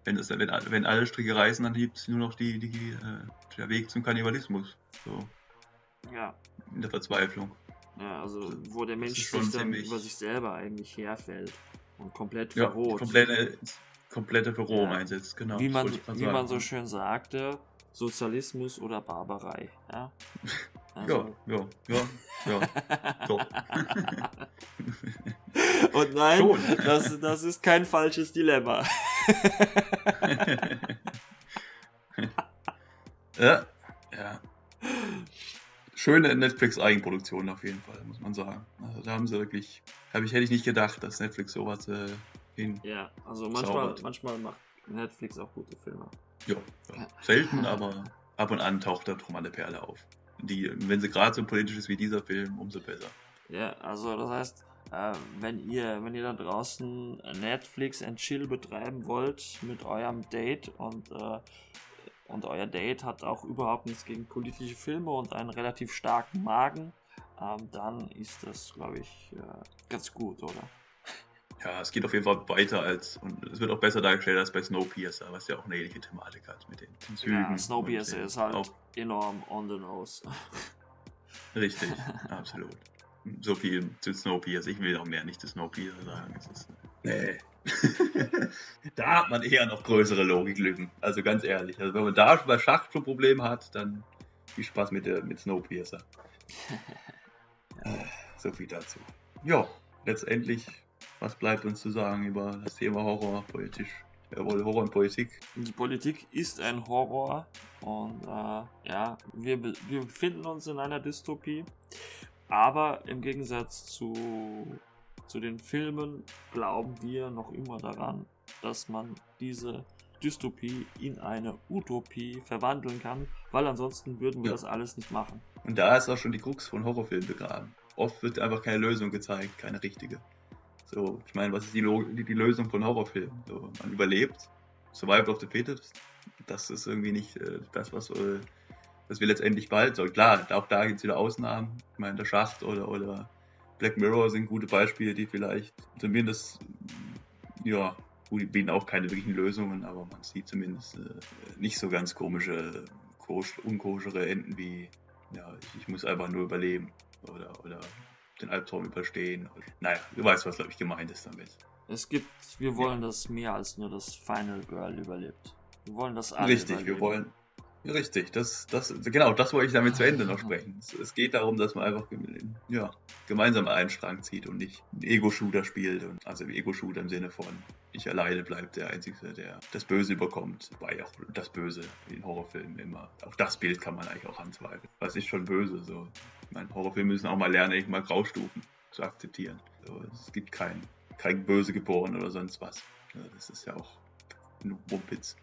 wenn, es, wenn, wenn alle Stricke reißen, dann gibt es nur noch die, die, äh, der Weg zum Kannibalismus. So, Ja, in der Verzweiflung. ja, also wo der Das Mensch sich dann über sich selber eigentlich herfällt und komplett Ja, verroht. komplette, komplette Verrohung Ja. einsetzt, genau. wie das man, wie man so schön sagte, Sozialismus oder Barbarei. Ja, Ja, also, ja, ja, ja. Doch. Und nein, Schon. das, das ist kein falsches Dilemma. ja, ja. Schöne Netflix-Eigenproduktion auf jeden Fall, muss man sagen. Also da haben sie wirklich, hab ich, hätte ich nicht gedacht, dass Netflix sowas äh, hin. Ja, also manchmal, Zaubert. manchmal macht Netflix auch gute Filme. Ja, ja. selten, aber ab und an taucht da drum eine Perle auf. Die, wenn sie gerade so politisch ist wie dieser Film, umso besser. Ja, also das heißt, äh, wenn ihr, wenn ihr da draußen Netflix and Chill betreiben wollt mit eurem Date und, äh, und euer Date hat auch überhaupt nichts gegen politische Filme und einen relativ starken Magen, ähm, dann ist das, glaube ich, äh, ganz gut, oder? Ja, es geht auf jeden Fall weiter als, und es wird auch besser dargestellt als bei Snowpiercer, was ja auch eine ähnliche Thematik hat mit den, Zügen. Ja, Snowpiercer ist halt Auch enorm on the nose. richtig, absolut. So viel zu Snowpiercer. Ich will auch mehr nicht zu Snowpiercer sagen. Ist, nee. da hat man eher noch größere Logiklücken. Also ganz ehrlich. Also wenn man da bei Schacht schon Probleme hat, dann viel Spaß mit, mit Snowpiercer. Äh, so viel dazu. Ja, letztendlich, was bleibt uns zu sagen über das Thema Horror, politisch, jawohl, Horror und Politik? Die Politik ist ein Horror und äh, ja, wir, wir befinden uns in einer Dystopie, aber im Gegensatz zu, zu den Filmen glauben wir noch immer daran, dass man diese Dystopie in eine Utopie verwandeln kann, weil ansonsten würden wir Ja. das alles nicht machen. Und da ist auch schon die Krux von Horrorfilmen begraben. Oft wird einfach keine Lösung gezeigt, keine richtige. So, ich meine, was ist die, die, die Lösung von Horrorfilmen? So, man überlebt, Survival of the Fittest, das ist irgendwie nicht äh, das, was, äh, was wir letztendlich behalten sollen. Klar, auch da gibt es wieder Ausnahmen. Ich meine, der Schacht oder, oder Black Mirror sind gute Beispiele, die vielleicht zumindest, ja, gut, die bieten auch keine wirklichen Lösungen, aber man sieht zumindest äh, nicht so ganz komische, kosch, unkoschere Enden wie, ja, ich, ich muss einfach nur überleben oder, oder den Albtraum überstehen. Naja, du weißt, was, glaube ich, gemeint ist damit. Es gibt, wir wollen, dass mehr als nur das Final Girl überlebt. Wir wollen, dass alle Richtig, wir überleben. wollen, Richtig, das, das, genau, das wollte ich damit zu Ende noch sprechen. Es, es geht darum, dass man einfach ja, gemeinsam einen Strang zieht und nicht einen Ego-Shooter spielt. Und, also Ego-Shooter im Sinne von, ich alleine bleibe der Einzige, der das Böse überkommt. Wobei auch das Böse in Horrorfilmen immer, auch das Bild kann man eigentlich auch anzweifeln. Was ist schon böse? So. Ich meine, Horrorfilme müssen auch mal lernen, ich mal Graustufen zu akzeptieren. So, es gibt kein, kein Böse geboren oder sonst was. Ja, das ist ja auch nur Mumpitz.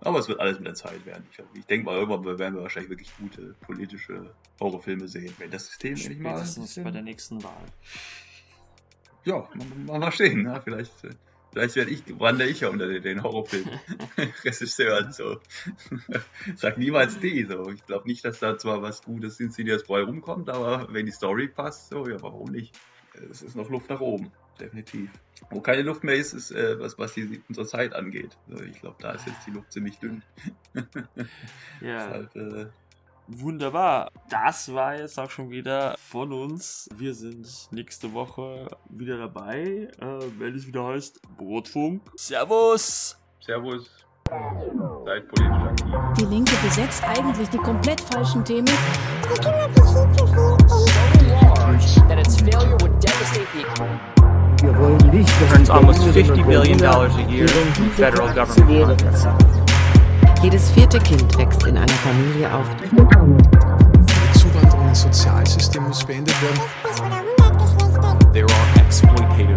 Aber es wird alles mit der Zeit werden. Ich, ich denke mal, irgendwann werden wir wahrscheinlich wirklich gute politische Horrorfilme sehen, wenn das System endlich mal. Spätestens bei der nächsten Wahl. Ja, mal, mal stehen. Ne? Vielleicht, vielleicht werde ich, wandere ich ja unter den, den Horrorfilm-Regisseuren. So. Sag niemals die. So. Ich glaube nicht, dass da zwar was Gutes inszeniert bei rumkommt, aber wenn die Story passt, so, ja, warum nicht? Es ist noch Luft nach oben definitiv. Wo keine Luft mehr ist, ist äh, was, was die, unsere Zeit angeht. Also ich glaube, da ist jetzt die Luft ziemlich dünn. ja. Halt, äh, Wunderbar. Das war jetzt auch schon wieder von uns. Wir sind nächste Woche wieder dabei, äh, wenn es wieder heißt Brotfunk. Servus! Servus! Seid politisch aktiv. Die Linke besetzt eigentlich die komplett falschen Themen. Sie kümmert sich viel zu viel um. That its failure would devastate the economy earns almost $50 billion a year from federal government contracts. Jedes vierte Kind wächst in einer Familie auf. Die Zuwanderung ins Sozialsystem muss beendet werden. There are exploitative